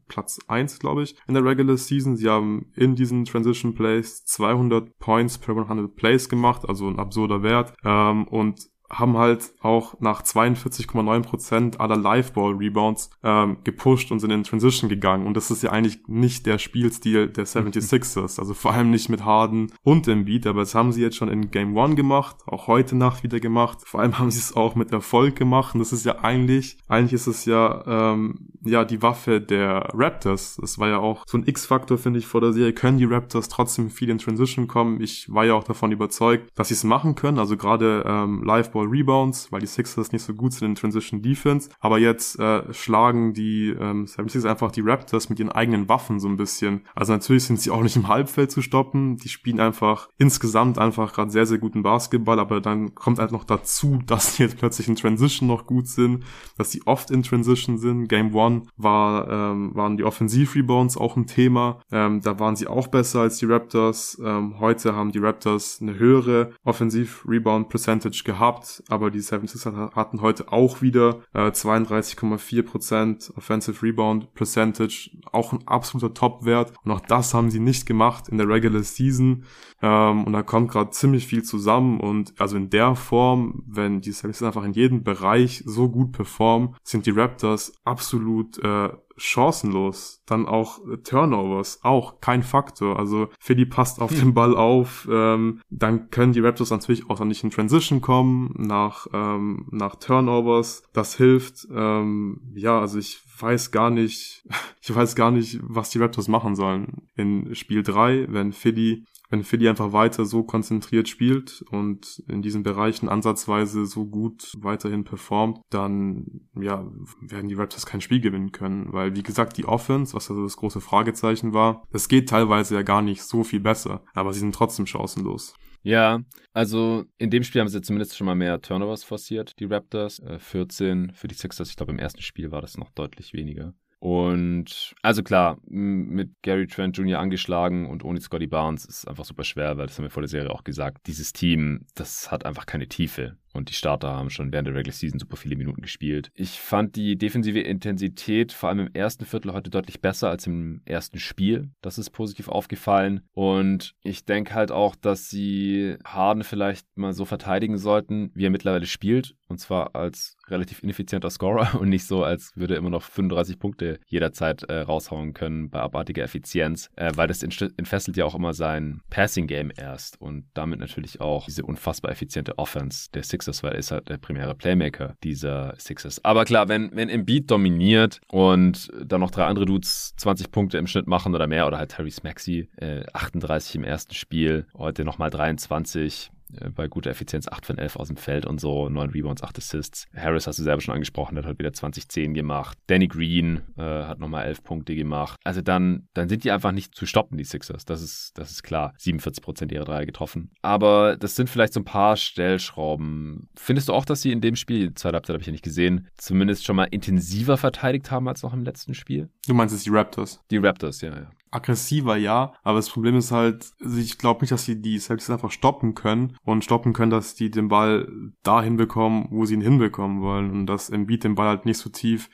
Platz 1, glaube ich, in der Regular Season. Sie haben in diesen Transition Plays 200 Points per 100 Plays gemacht, also ein absurder Wert. Ähm, und haben halt auch nach 42,9% aller Live-Ball-Rebounds ähm, gepusht und sind in Transition gegangen. Und das ist ja eigentlich nicht der Spielstil der 76ers. Also vor allem nicht mit Harden und Embiid, aber das haben sie jetzt schon in Game 1 gemacht, auch heute Nacht wieder gemacht. Vor allem haben sie es auch mit Erfolg gemacht. Und das ist ja eigentlich, eigentlich ist es ja, ähm, ja die Waffe der Raptors. Das war ja auch so ein X-Faktor, finde ich, vor der Serie. Können die Raptors trotzdem viel in Transition kommen? Ich war ja auch davon überzeugt, dass sie es machen können. Also gerade ähm, Live Ball Rebounds, weil die Sixers nicht so gut sind in Transition Defense. Aber jetzt äh, schlagen die ähm, 76ers einfach die Raptors mit ihren eigenen Waffen so ein bisschen. Also natürlich sind sie auch nicht im Halbfeld zu stoppen. Die spielen einfach insgesamt einfach gerade sehr, sehr guten Basketball. Aber dann kommt halt noch dazu, dass sie jetzt plötzlich in Transition noch gut sind, dass sie oft in Transition sind. Game One war, ähm, waren die Offensiv-Rebounds auch ein Thema. Ähm, da waren sie auch besser als die Raptors. Ähm, heute haben die Raptors eine höhere Offensiv-Rebound-Percentage gehabt aber die 76ers hatten heute auch wieder äh, 32,4% Offensive Rebound Percentage, auch ein absoluter Top-Wert. Und auch das haben sie nicht gemacht in der Regular Season. Ähm, und da kommt gerade ziemlich viel zusammen. Und also in der Form, wenn die 76ers einfach in jedem Bereich so gut performen, sind die Raptors absolut äh, chancenlos. Dann auch äh, Turnovers, auch kein Faktor. Also Philly passt auf hm. den Ball auf. Ähm, dann können die Raptors natürlich auch nicht in Transition kommen nach, ähm, nach Turnovers. Das hilft. Ähm, ja, also ich weiß gar nicht, ich weiß gar nicht, was die Raptors machen sollen. In Spiel 3, wenn Philly wenn Philly einfach weiter so konzentriert spielt und in diesen Bereichen ansatzweise so gut weiterhin performt, dann ja, werden die Raptors kein Spiel gewinnen können, weil wie gesagt, die Offense, was also das große Fragezeichen war, das geht teilweise ja gar nicht so viel besser, aber sie sind trotzdem chancenlos. Ja, also in dem Spiel haben sie zumindest schon mal mehr Turnovers forciert, die Raptors. Äh, 14 für die Sixers. Ich glaube, im ersten Spiel war das noch deutlich weniger. Und also klar, mit Gary Trent Jr. angeschlagen und ohne Scotty Barnes ist einfach super schwer, weil das haben wir vor der Serie auch gesagt. Dieses Team, das hat einfach keine Tiefe. Und die Starter haben schon während der Regular Season super viele Minuten gespielt. Ich fand die defensive Intensität vor allem im ersten Viertel heute deutlich besser als im ersten Spiel. Das ist positiv aufgefallen. Und ich denke halt auch, dass sie Harden vielleicht mal so verteidigen sollten, wie er mittlerweile spielt. Und zwar als relativ ineffizienter Scorer und nicht so, als würde er immer noch 35 Punkte jederzeit äh, raushauen können bei abartiger Effizienz, äh, weil das entfesselt ja auch immer sein Passing-Game erst und damit natürlich auch diese unfassbar effiziente Offense der Sixers, weil er ist halt der primäre Playmaker dieser Sixers. Aber klar, wenn, wenn Embiid dominiert und dann noch drei andere Dudes 20 Punkte im Schnitt machen oder mehr oder halt Harry Maxey äh, 38 im ersten Spiel, heute nochmal 23, äh, bei guter Effizienz 8 von 11 aus dem Feld und so, 9 Rebounds, 8 Assists. Harris hast du selber schon angesprochen, der hat halt wieder 20-10 gemacht. Danny Green äh, hat nochmal 11 Punkte gemacht. Also dann, dann sind die einfach nicht zu stoppen, die Sixers. Das ist, das ist klar. 47% ihrer Dreier getroffen. Aber das sind vielleicht so ein paar Stellschrauben. Findest du auch, dass sie in dem Spiel, die zweite Halbzeit habe ich ja nicht gesehen, zumindest schon mal intensiver verteidigt haben als noch im letzten Spiel? Du meinst es die Raptors? Die Raptors, ja, ja. Aggressiver, ja. Aber das Problem ist halt, ich glaube nicht, dass sie die Celtics einfach stoppen können und stoppen können, dass die den Ball dahin bekommen, wo sie ihn hinbekommen wollen und dass Embiid den Ball halt nicht so tief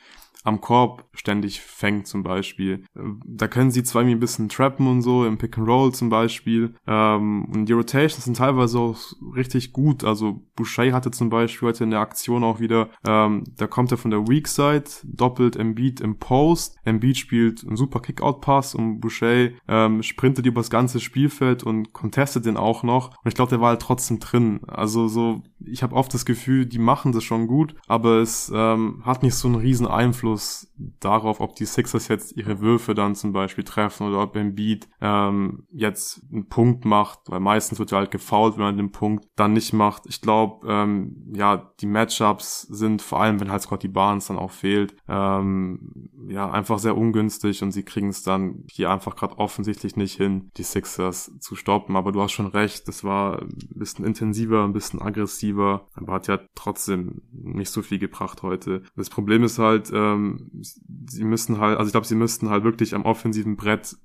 am Korb ständig fängt zum Beispiel. Da können sie zwar irgendwie ein bisschen trappen und so, im Pick and Roll zum Beispiel. Ähm, und die Rotations sind teilweise auch richtig gut. Also Boucher hatte zum Beispiel heute in der Aktion auch wieder, ähm, da kommt er von der Weak Side, doppelt Embiid im Post. Embiid spielt einen super Kickout-Pass und Boucher ähm, sprintet über das ganze Spielfeld und contestet den auch noch. Und ich glaube, der war halt trotzdem drin. Also so, ich habe oft das Gefühl, die machen das schon gut, aber es ähm, hat nicht so einen riesen Einfluss Einfluss darauf, ob die Sixers jetzt ihre Würfe dann zum Beispiel treffen oder ob Embiid ähm, jetzt einen Punkt macht, weil meistens wird ja halt gefoult, wenn man den Punkt dann nicht macht. Ich glaube, ähm, ja, die Matchups sind vor allem, wenn halt Scotty Barnes dann auch fehlt, ähm, ja, einfach sehr ungünstig und sie kriegen es dann hier einfach gerade offensichtlich nicht hin, die Sixers zu stoppen. Aber du hast schon recht, das war ein bisschen intensiver, ein bisschen aggressiver, aber hat ja trotzdem nicht so viel gebracht heute. Das Problem ist halt, ähm, ähm, sie müssen halt, also ich glaube, sie müssten halt wirklich am offensiven Brett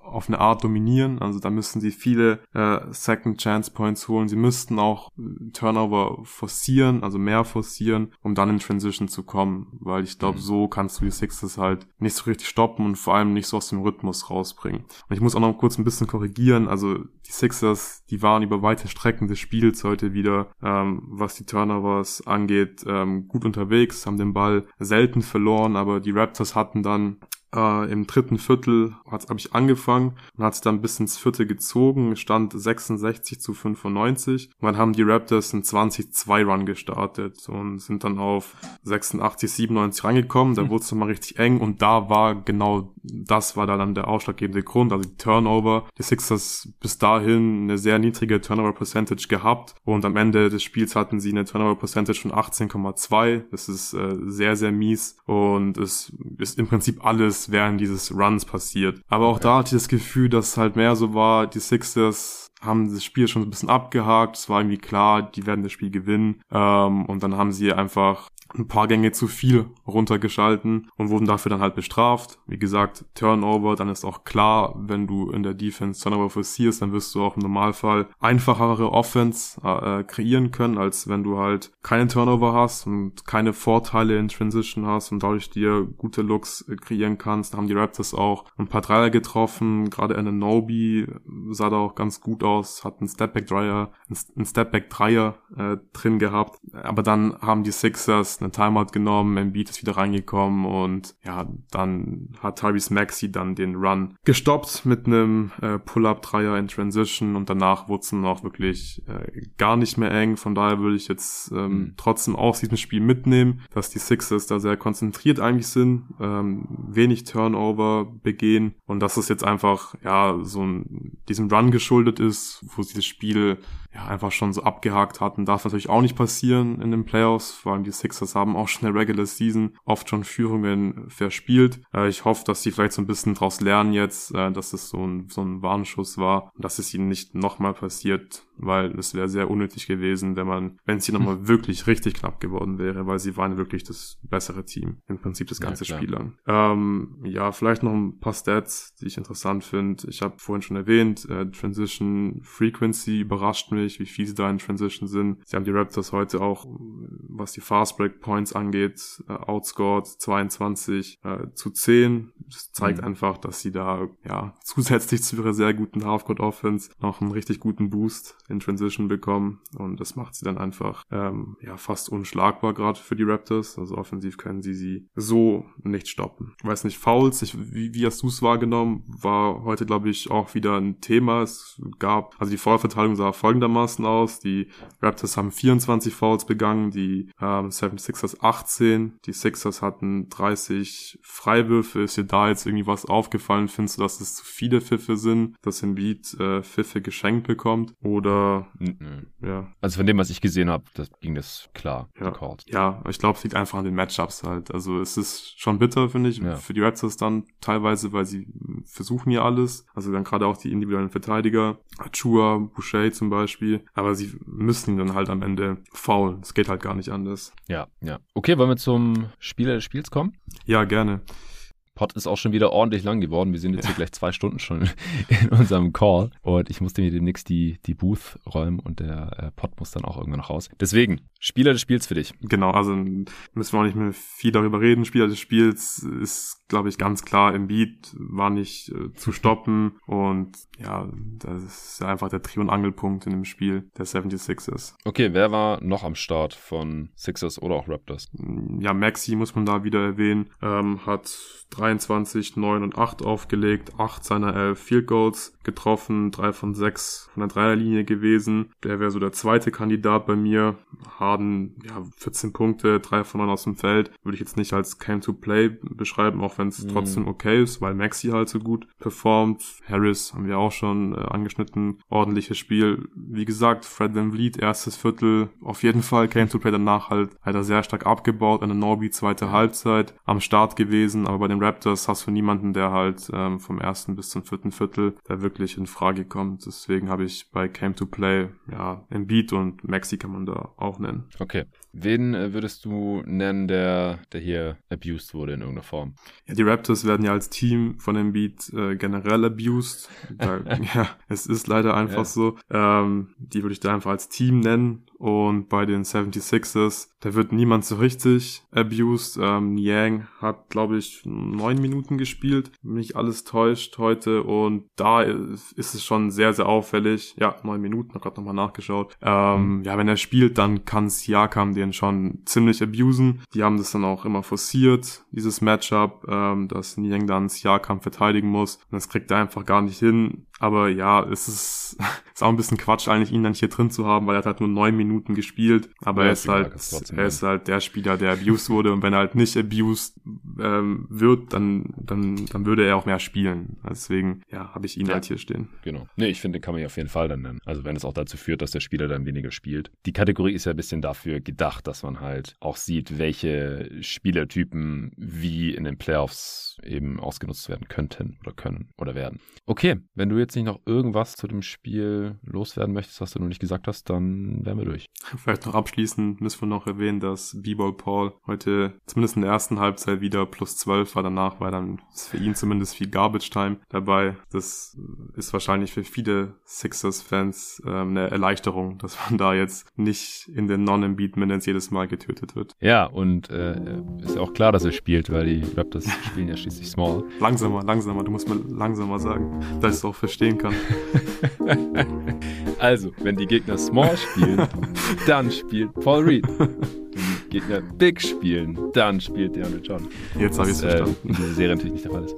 auf eine Art dominieren. Also da müssten sie viele äh, Second Chance Points holen. Sie müssten auch äh, Turnover forcieren, also mehr forcieren, um dann in Transition zu kommen. Weil ich glaube, mhm. so kannst du die Sixers halt nicht so richtig stoppen und vor allem nicht so aus dem Rhythmus rausbringen. Und ich muss auch noch kurz ein bisschen korrigieren. Also die Sixers, die waren über weite Strecken des Spiels heute wieder, ähm, was die Turnovers angeht, ähm, gut unterwegs, haben den Ball selten verloren, aber die Raptors hatten dann äh, Im dritten Viertel habe ich angefangen und hat es dann bis ins vierte gezogen, stand 66 zu 95. Und dann haben die Raptors einen 20-2-Run gestartet und sind dann auf 86, 97 reingekommen. Da mhm. wurde es nochmal richtig eng und da war genau das war dann der ausschlaggebende Grund. Also die Turnover. Die Sixers bis dahin eine sehr niedrige Turnover Percentage gehabt und am Ende des Spiels hatten sie eine Turnover Percentage von 18,2. Das ist äh, sehr, sehr mies und es ist im Prinzip alles während dieses Runs passiert. Aber auch okay. da hatte ich das Gefühl, dass es halt mehr so war, die Sixers haben das Spiel schon ein bisschen abgehakt. Es war irgendwie klar, die werden das Spiel gewinnen. Ähm, und dann haben sie einfach ein paar Gänge zu viel runtergeschalten und wurden dafür dann halt bestraft. Wie gesagt, Turnover, dann ist auch klar, wenn du in der Defense Turnover forcierst, dann wirst du auch im Normalfall einfachere Offense äh, kreieren können, als wenn du halt keine Turnover hast und keine Vorteile in Transition hast und dadurch dir gute Looks äh, kreieren kannst. Da haben die Raptors auch ein paar Dreier getroffen, gerade Nobi sah da auch ganz gut aus, hat einen Stepback-Dreier, einen Stepback-Dreier äh, drin gehabt, aber dann haben die Sixers eine Timeout genommen, Embiid ist wieder reingekommen und ja, dann hat Tyrese Maxi dann den Run gestoppt mit einem äh, Pull-Up-Dreier in Transition und danach wurde es dann auch wirklich äh, gar nicht mehr eng. Von daher würde ich jetzt ähm, mhm. trotzdem aus diesem Spiel mitnehmen, dass die Sixers da sehr konzentriert eigentlich sind, ähm, wenig Turnover begehen und dass es jetzt einfach ja so ein, diesem Run geschuldet ist, wo sie das Spiel ja, einfach schon so abgehakt hatten. Darf natürlich auch nicht passieren in den Playoffs. Vor allem die Sixers haben auch schon in der Regular Season oft schon Führungen verspielt. Äh, ich hoffe, dass sie vielleicht so ein bisschen daraus lernen jetzt, äh, dass es so ein, so ein Warnschuss war und dass es ihnen nicht nochmal passiert, weil es wäre sehr unnötig gewesen, wenn man, wenn es hier nochmal hm. wirklich richtig knapp geworden wäre, weil sie waren wirklich das bessere Team. Im Prinzip das ganze ja, Spiel lang. Ähm, ja, vielleicht noch ein paar Stats, die ich interessant finde. Ich habe vorhin schon erwähnt, äh, Transition Frequency überrascht mich wie viel sie da in Transition sind. Sie haben die Raptors heute auch, was die Fast Break Points angeht, äh, outscored 22 äh, zu 10. Das zeigt mhm. einfach, dass sie da ja zusätzlich zu ihrer sehr guten Halfcourt Offense noch einen richtig guten Boost in Transition bekommen und das macht sie dann einfach ähm, ja fast unschlagbar gerade für die Raptors. Also offensiv können sie sie so nicht stoppen. Ich weiß nicht, Fouls, ich, wie, wie hast du es wahrgenommen? War heute glaube ich auch wieder ein Thema. Es gab also die Foulverteilung sah folgendermaßen aus. Die Raptors haben 24 Fouls begangen, die ähm, 76ers 18, die Sixers hatten 30 Freiwürfe. Ist dir da jetzt irgendwie was aufgefallen? Findest du, dass es zu viele Pfiffe sind, dass Embiid äh, Pfiffe geschenkt bekommt? Oder mhm. ja. Also von dem, was ich gesehen habe, das ging das klar ja. Ja, ich glaube, es liegt einfach an den Matchups halt. Also es ist schon bitter, finde ich, ja. für die Raptors dann teilweise, weil sie versuchen ja alles. Also dann gerade auch die individuellen Verteidiger, Achua, Boucher zum Beispiel Spiel. Aber sie müssen ihn dann halt am Ende faulen. Es geht halt gar nicht anders. Ja, ja. Okay, wollen wir zum Spieler des Spiels kommen? Ja, gerne. Pod ist auch schon wieder ordentlich lang geworden. Wir sind jetzt hier gleich zwei Stunden schon in unserem Call und ich musste mir demnächst die, die Booth räumen und der äh, Pod muss dann auch irgendwann noch raus. Deswegen, Spieler des Spiels für dich. Genau, also müssen wir auch nicht mehr viel darüber reden. Spieler des Spiels ist, glaube ich, ganz klar im Beat, war nicht äh, zu stoppen und ja, das ist einfach der Dreh- und Angelpunkt in dem Spiel der 76ers. Okay, wer war noch am Start von Sixers oder auch Raptors? Ja, Maxi muss man da wieder erwähnen, ähm, hat 23, 9 und 8 aufgelegt, 8 seiner 11 Field Goals getroffen, 3 von 6 von der Dreierlinie gewesen. Der wäre so der zweite Kandidat bei mir. Harden, ja, 14 Punkte, 3 von 9 aus dem Feld. Würde ich jetzt nicht als Came to Play beschreiben, auch wenn es mhm. trotzdem okay ist, weil Maxi halt so gut performt. Harris haben wir auch schon äh, angeschnitten. Ordentliches Spiel. Wie gesagt, Fred Van Vliet, erstes Viertel, auf jeden Fall Came to Play danach halt, halt er sehr stark abgebaut. Eine Norby zweite Halbzeit am Start gewesen, aber bei den Raptors hast du niemanden, der halt ähm, vom ersten bis zum vierten Viertel, der wirklich in Frage kommt. Deswegen habe ich bei Came to Play, ja, Embiid und Maxi kann man da auch nennen. Okay. Wen äh, würdest du nennen, der, der hier abused wurde in irgendeiner Form? Ja, die Raptors werden ja als Team von Embiid äh, generell abused. Da, ja, es ist leider einfach ja. so. Ähm, die würde ich da einfach als Team nennen. Und bei den 76ers, da wird niemand so richtig abused. Ähm, Niang hat, glaube ich, neun Minuten gespielt, wenn mich alles täuscht heute. Und da ist, es schon sehr, sehr auffällig. Ja, neun Minuten, habe gerade nochmal nachgeschaut. Ähm, mhm. Ja, wenn er spielt, dann kann Siakam den schon ziemlich abusen. Die haben das dann auch immer forciert, dieses Matchup, ähm, dass Niang dann Siakam verteidigen muss. Und das kriegt er einfach gar nicht hin. Aber ja, es ist, ist auch ein bisschen Quatsch, eigentlich ihn dann hier drin zu haben, weil er hat halt nur neun Minuten gespielt. Aber ja, er ist halt, er ist halt der Spieler, der abused wurde. Und wenn er halt nicht abused ähm, wird, dann, dann, dann würde er auch mehr spielen. Deswegen, ja, habe ich ihn ja. halt hier stehen. Genau. Nee, ich finde, den kann man ja auf jeden Fall dann nennen. Also wenn es auch dazu führt, dass der Spieler dann weniger spielt. Die Kategorie ist ja ein bisschen dafür gedacht, dass man halt auch sieht, welche Spielertypen wie in den Playoffs eben ausgenutzt werden könnten oder können oder werden. Okay, wenn du jetzt nicht noch irgendwas zu dem Spiel loswerden möchtest, was du noch nicht gesagt hast, dann wären wir durch. Vielleicht noch abschließend müssen wir noch erwähnen, dass B-Ball Paul heute zumindest in der ersten Halbzeit wieder plus 12 war. Danach war dann für ihn zumindest viel Garbage Time dabei. Das ist wahrscheinlich für viele Sixers-Fans äh, eine Erleichterung, dass man da jetzt nicht in den Non-Embeat Minutes jedes Mal getötet wird. Ja, und äh, ist ja auch klar, dass er spielt, weil die Raptors spielen ja schließlich Small. Langsamer, langsamer. Du musst mir langsamer sagen, dass ich es auch verstehen kann. also, wenn die Gegner Small spielen, dann spielt Paul Reed. Wenn die Gegner Big spielen, dann spielt DeAndre John. Jetzt habe ich es verstanden. Äh, in dieser Serie natürlich nicht der Fall ist.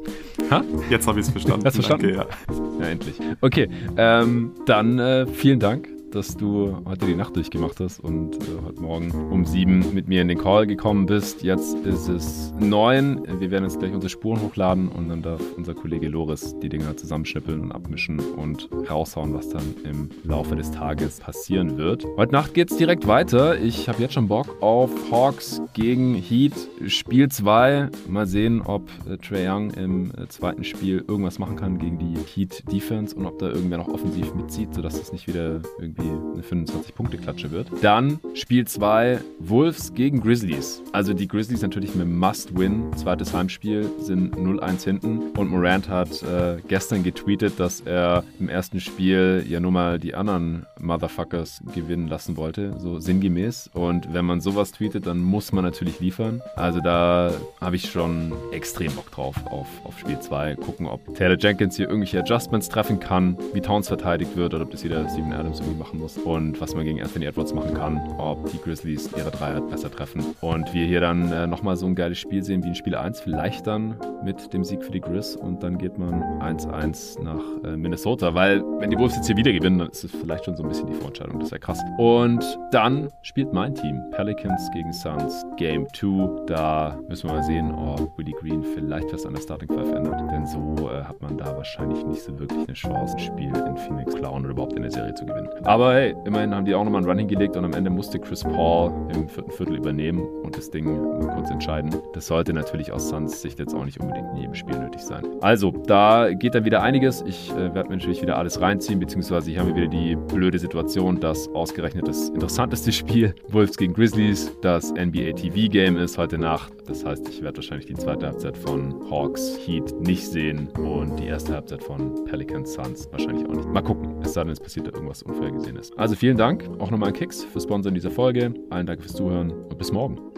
Ha? Jetzt habe ich es verstanden. Hast du verstanden? Danke, ja. ja, endlich. Okay, ähm, dann äh, vielen Dank dass du heute die Nacht durchgemacht hast und äh, heute Morgen um sieben mit mir in den Call gekommen bist. Jetzt ist es neun. Wir werden jetzt gleich unsere Spuren hochladen und dann darf unser Kollege Loris die Dinger zusammenschnippeln und abmischen und raushauen, was dann im Laufe des Tages passieren wird. Heute Nacht geht es direkt weiter. Ich habe jetzt schon Bock auf Hawks gegen Heat Spiel 2. Mal sehen, ob äh, Trey Young im äh, zweiten Spiel irgendwas machen kann gegen die Heat Defense und ob da irgendwer noch offensiv mitzieht, sodass das nicht wieder irgendwie eine 25-Punkte-Klatsche wird. Dann Spiel 2, Wolves gegen Grizzlies. Also die Grizzlies natürlich mit Must-Win. Zweites Heimspiel sind 0-1 hinten. Und Morant hat äh, gestern getweetet, dass er im ersten Spiel ja nur mal die anderen Motherfuckers gewinnen lassen wollte. So sinngemäß. Und wenn man sowas tweetet, dann muss man natürlich liefern. Also da habe ich schon extrem Bock drauf auf, auf Spiel 2. Gucken, ob Taylor Jenkins hier irgendwelche Adjustments treffen kann, wie Towns verteidigt wird oder ob das wieder Steven Adams irgendwie machen muss und was man gegen Anthony Edwards machen kann, ob die Grizzlies ihre Dreier besser treffen. Und wir hier dann äh, nochmal so ein geiles Spiel sehen wie in Spiel 1, vielleicht dann mit dem Sieg für die Grizz und dann geht man 1-1 nach äh, Minnesota, weil wenn die Wolves jetzt hier wieder gewinnen, dann ist es vielleicht schon so ein bisschen die Vorentscheidung, das wäre krass. Und dann spielt mein Team Pelicans gegen Suns Game 2. Da müssen wir mal sehen, ob Willie Green vielleicht was an der Starting Five ändert, denn so äh, hat man da wahrscheinlich nicht so wirklich eine Chance, ein Spiel in Phoenix klauen oder überhaupt in der Serie zu gewinnen. Aber aber hey, immerhin haben die auch nochmal einen Run hingelegt und am Ende musste Chris Paul im vierten Viertel übernehmen und das Ding mal kurz entscheiden. Das sollte natürlich aus Suns Sicht jetzt auch nicht unbedingt in jedem Spiel nötig sein. Also, da geht dann wieder einiges. Ich äh, werde mir natürlich wieder alles reinziehen, beziehungsweise hier haben wir wieder die blöde Situation, dass ausgerechnet das interessanteste Spiel Wolves gegen Grizzlies das NBA TV Game ist heute Nacht. Das heißt, ich werde wahrscheinlich die zweite Halbzeit von Hawks Heat nicht sehen und die erste Halbzeit von Pelicans Suns wahrscheinlich auch nicht. Mal gucken, es sei denn, es passiert da irgendwas Unvorhergesehenes. Also vielen Dank auch nochmal an Kicks für Sponsoren dieser Folge. Allen Dank fürs Zuhören und bis morgen.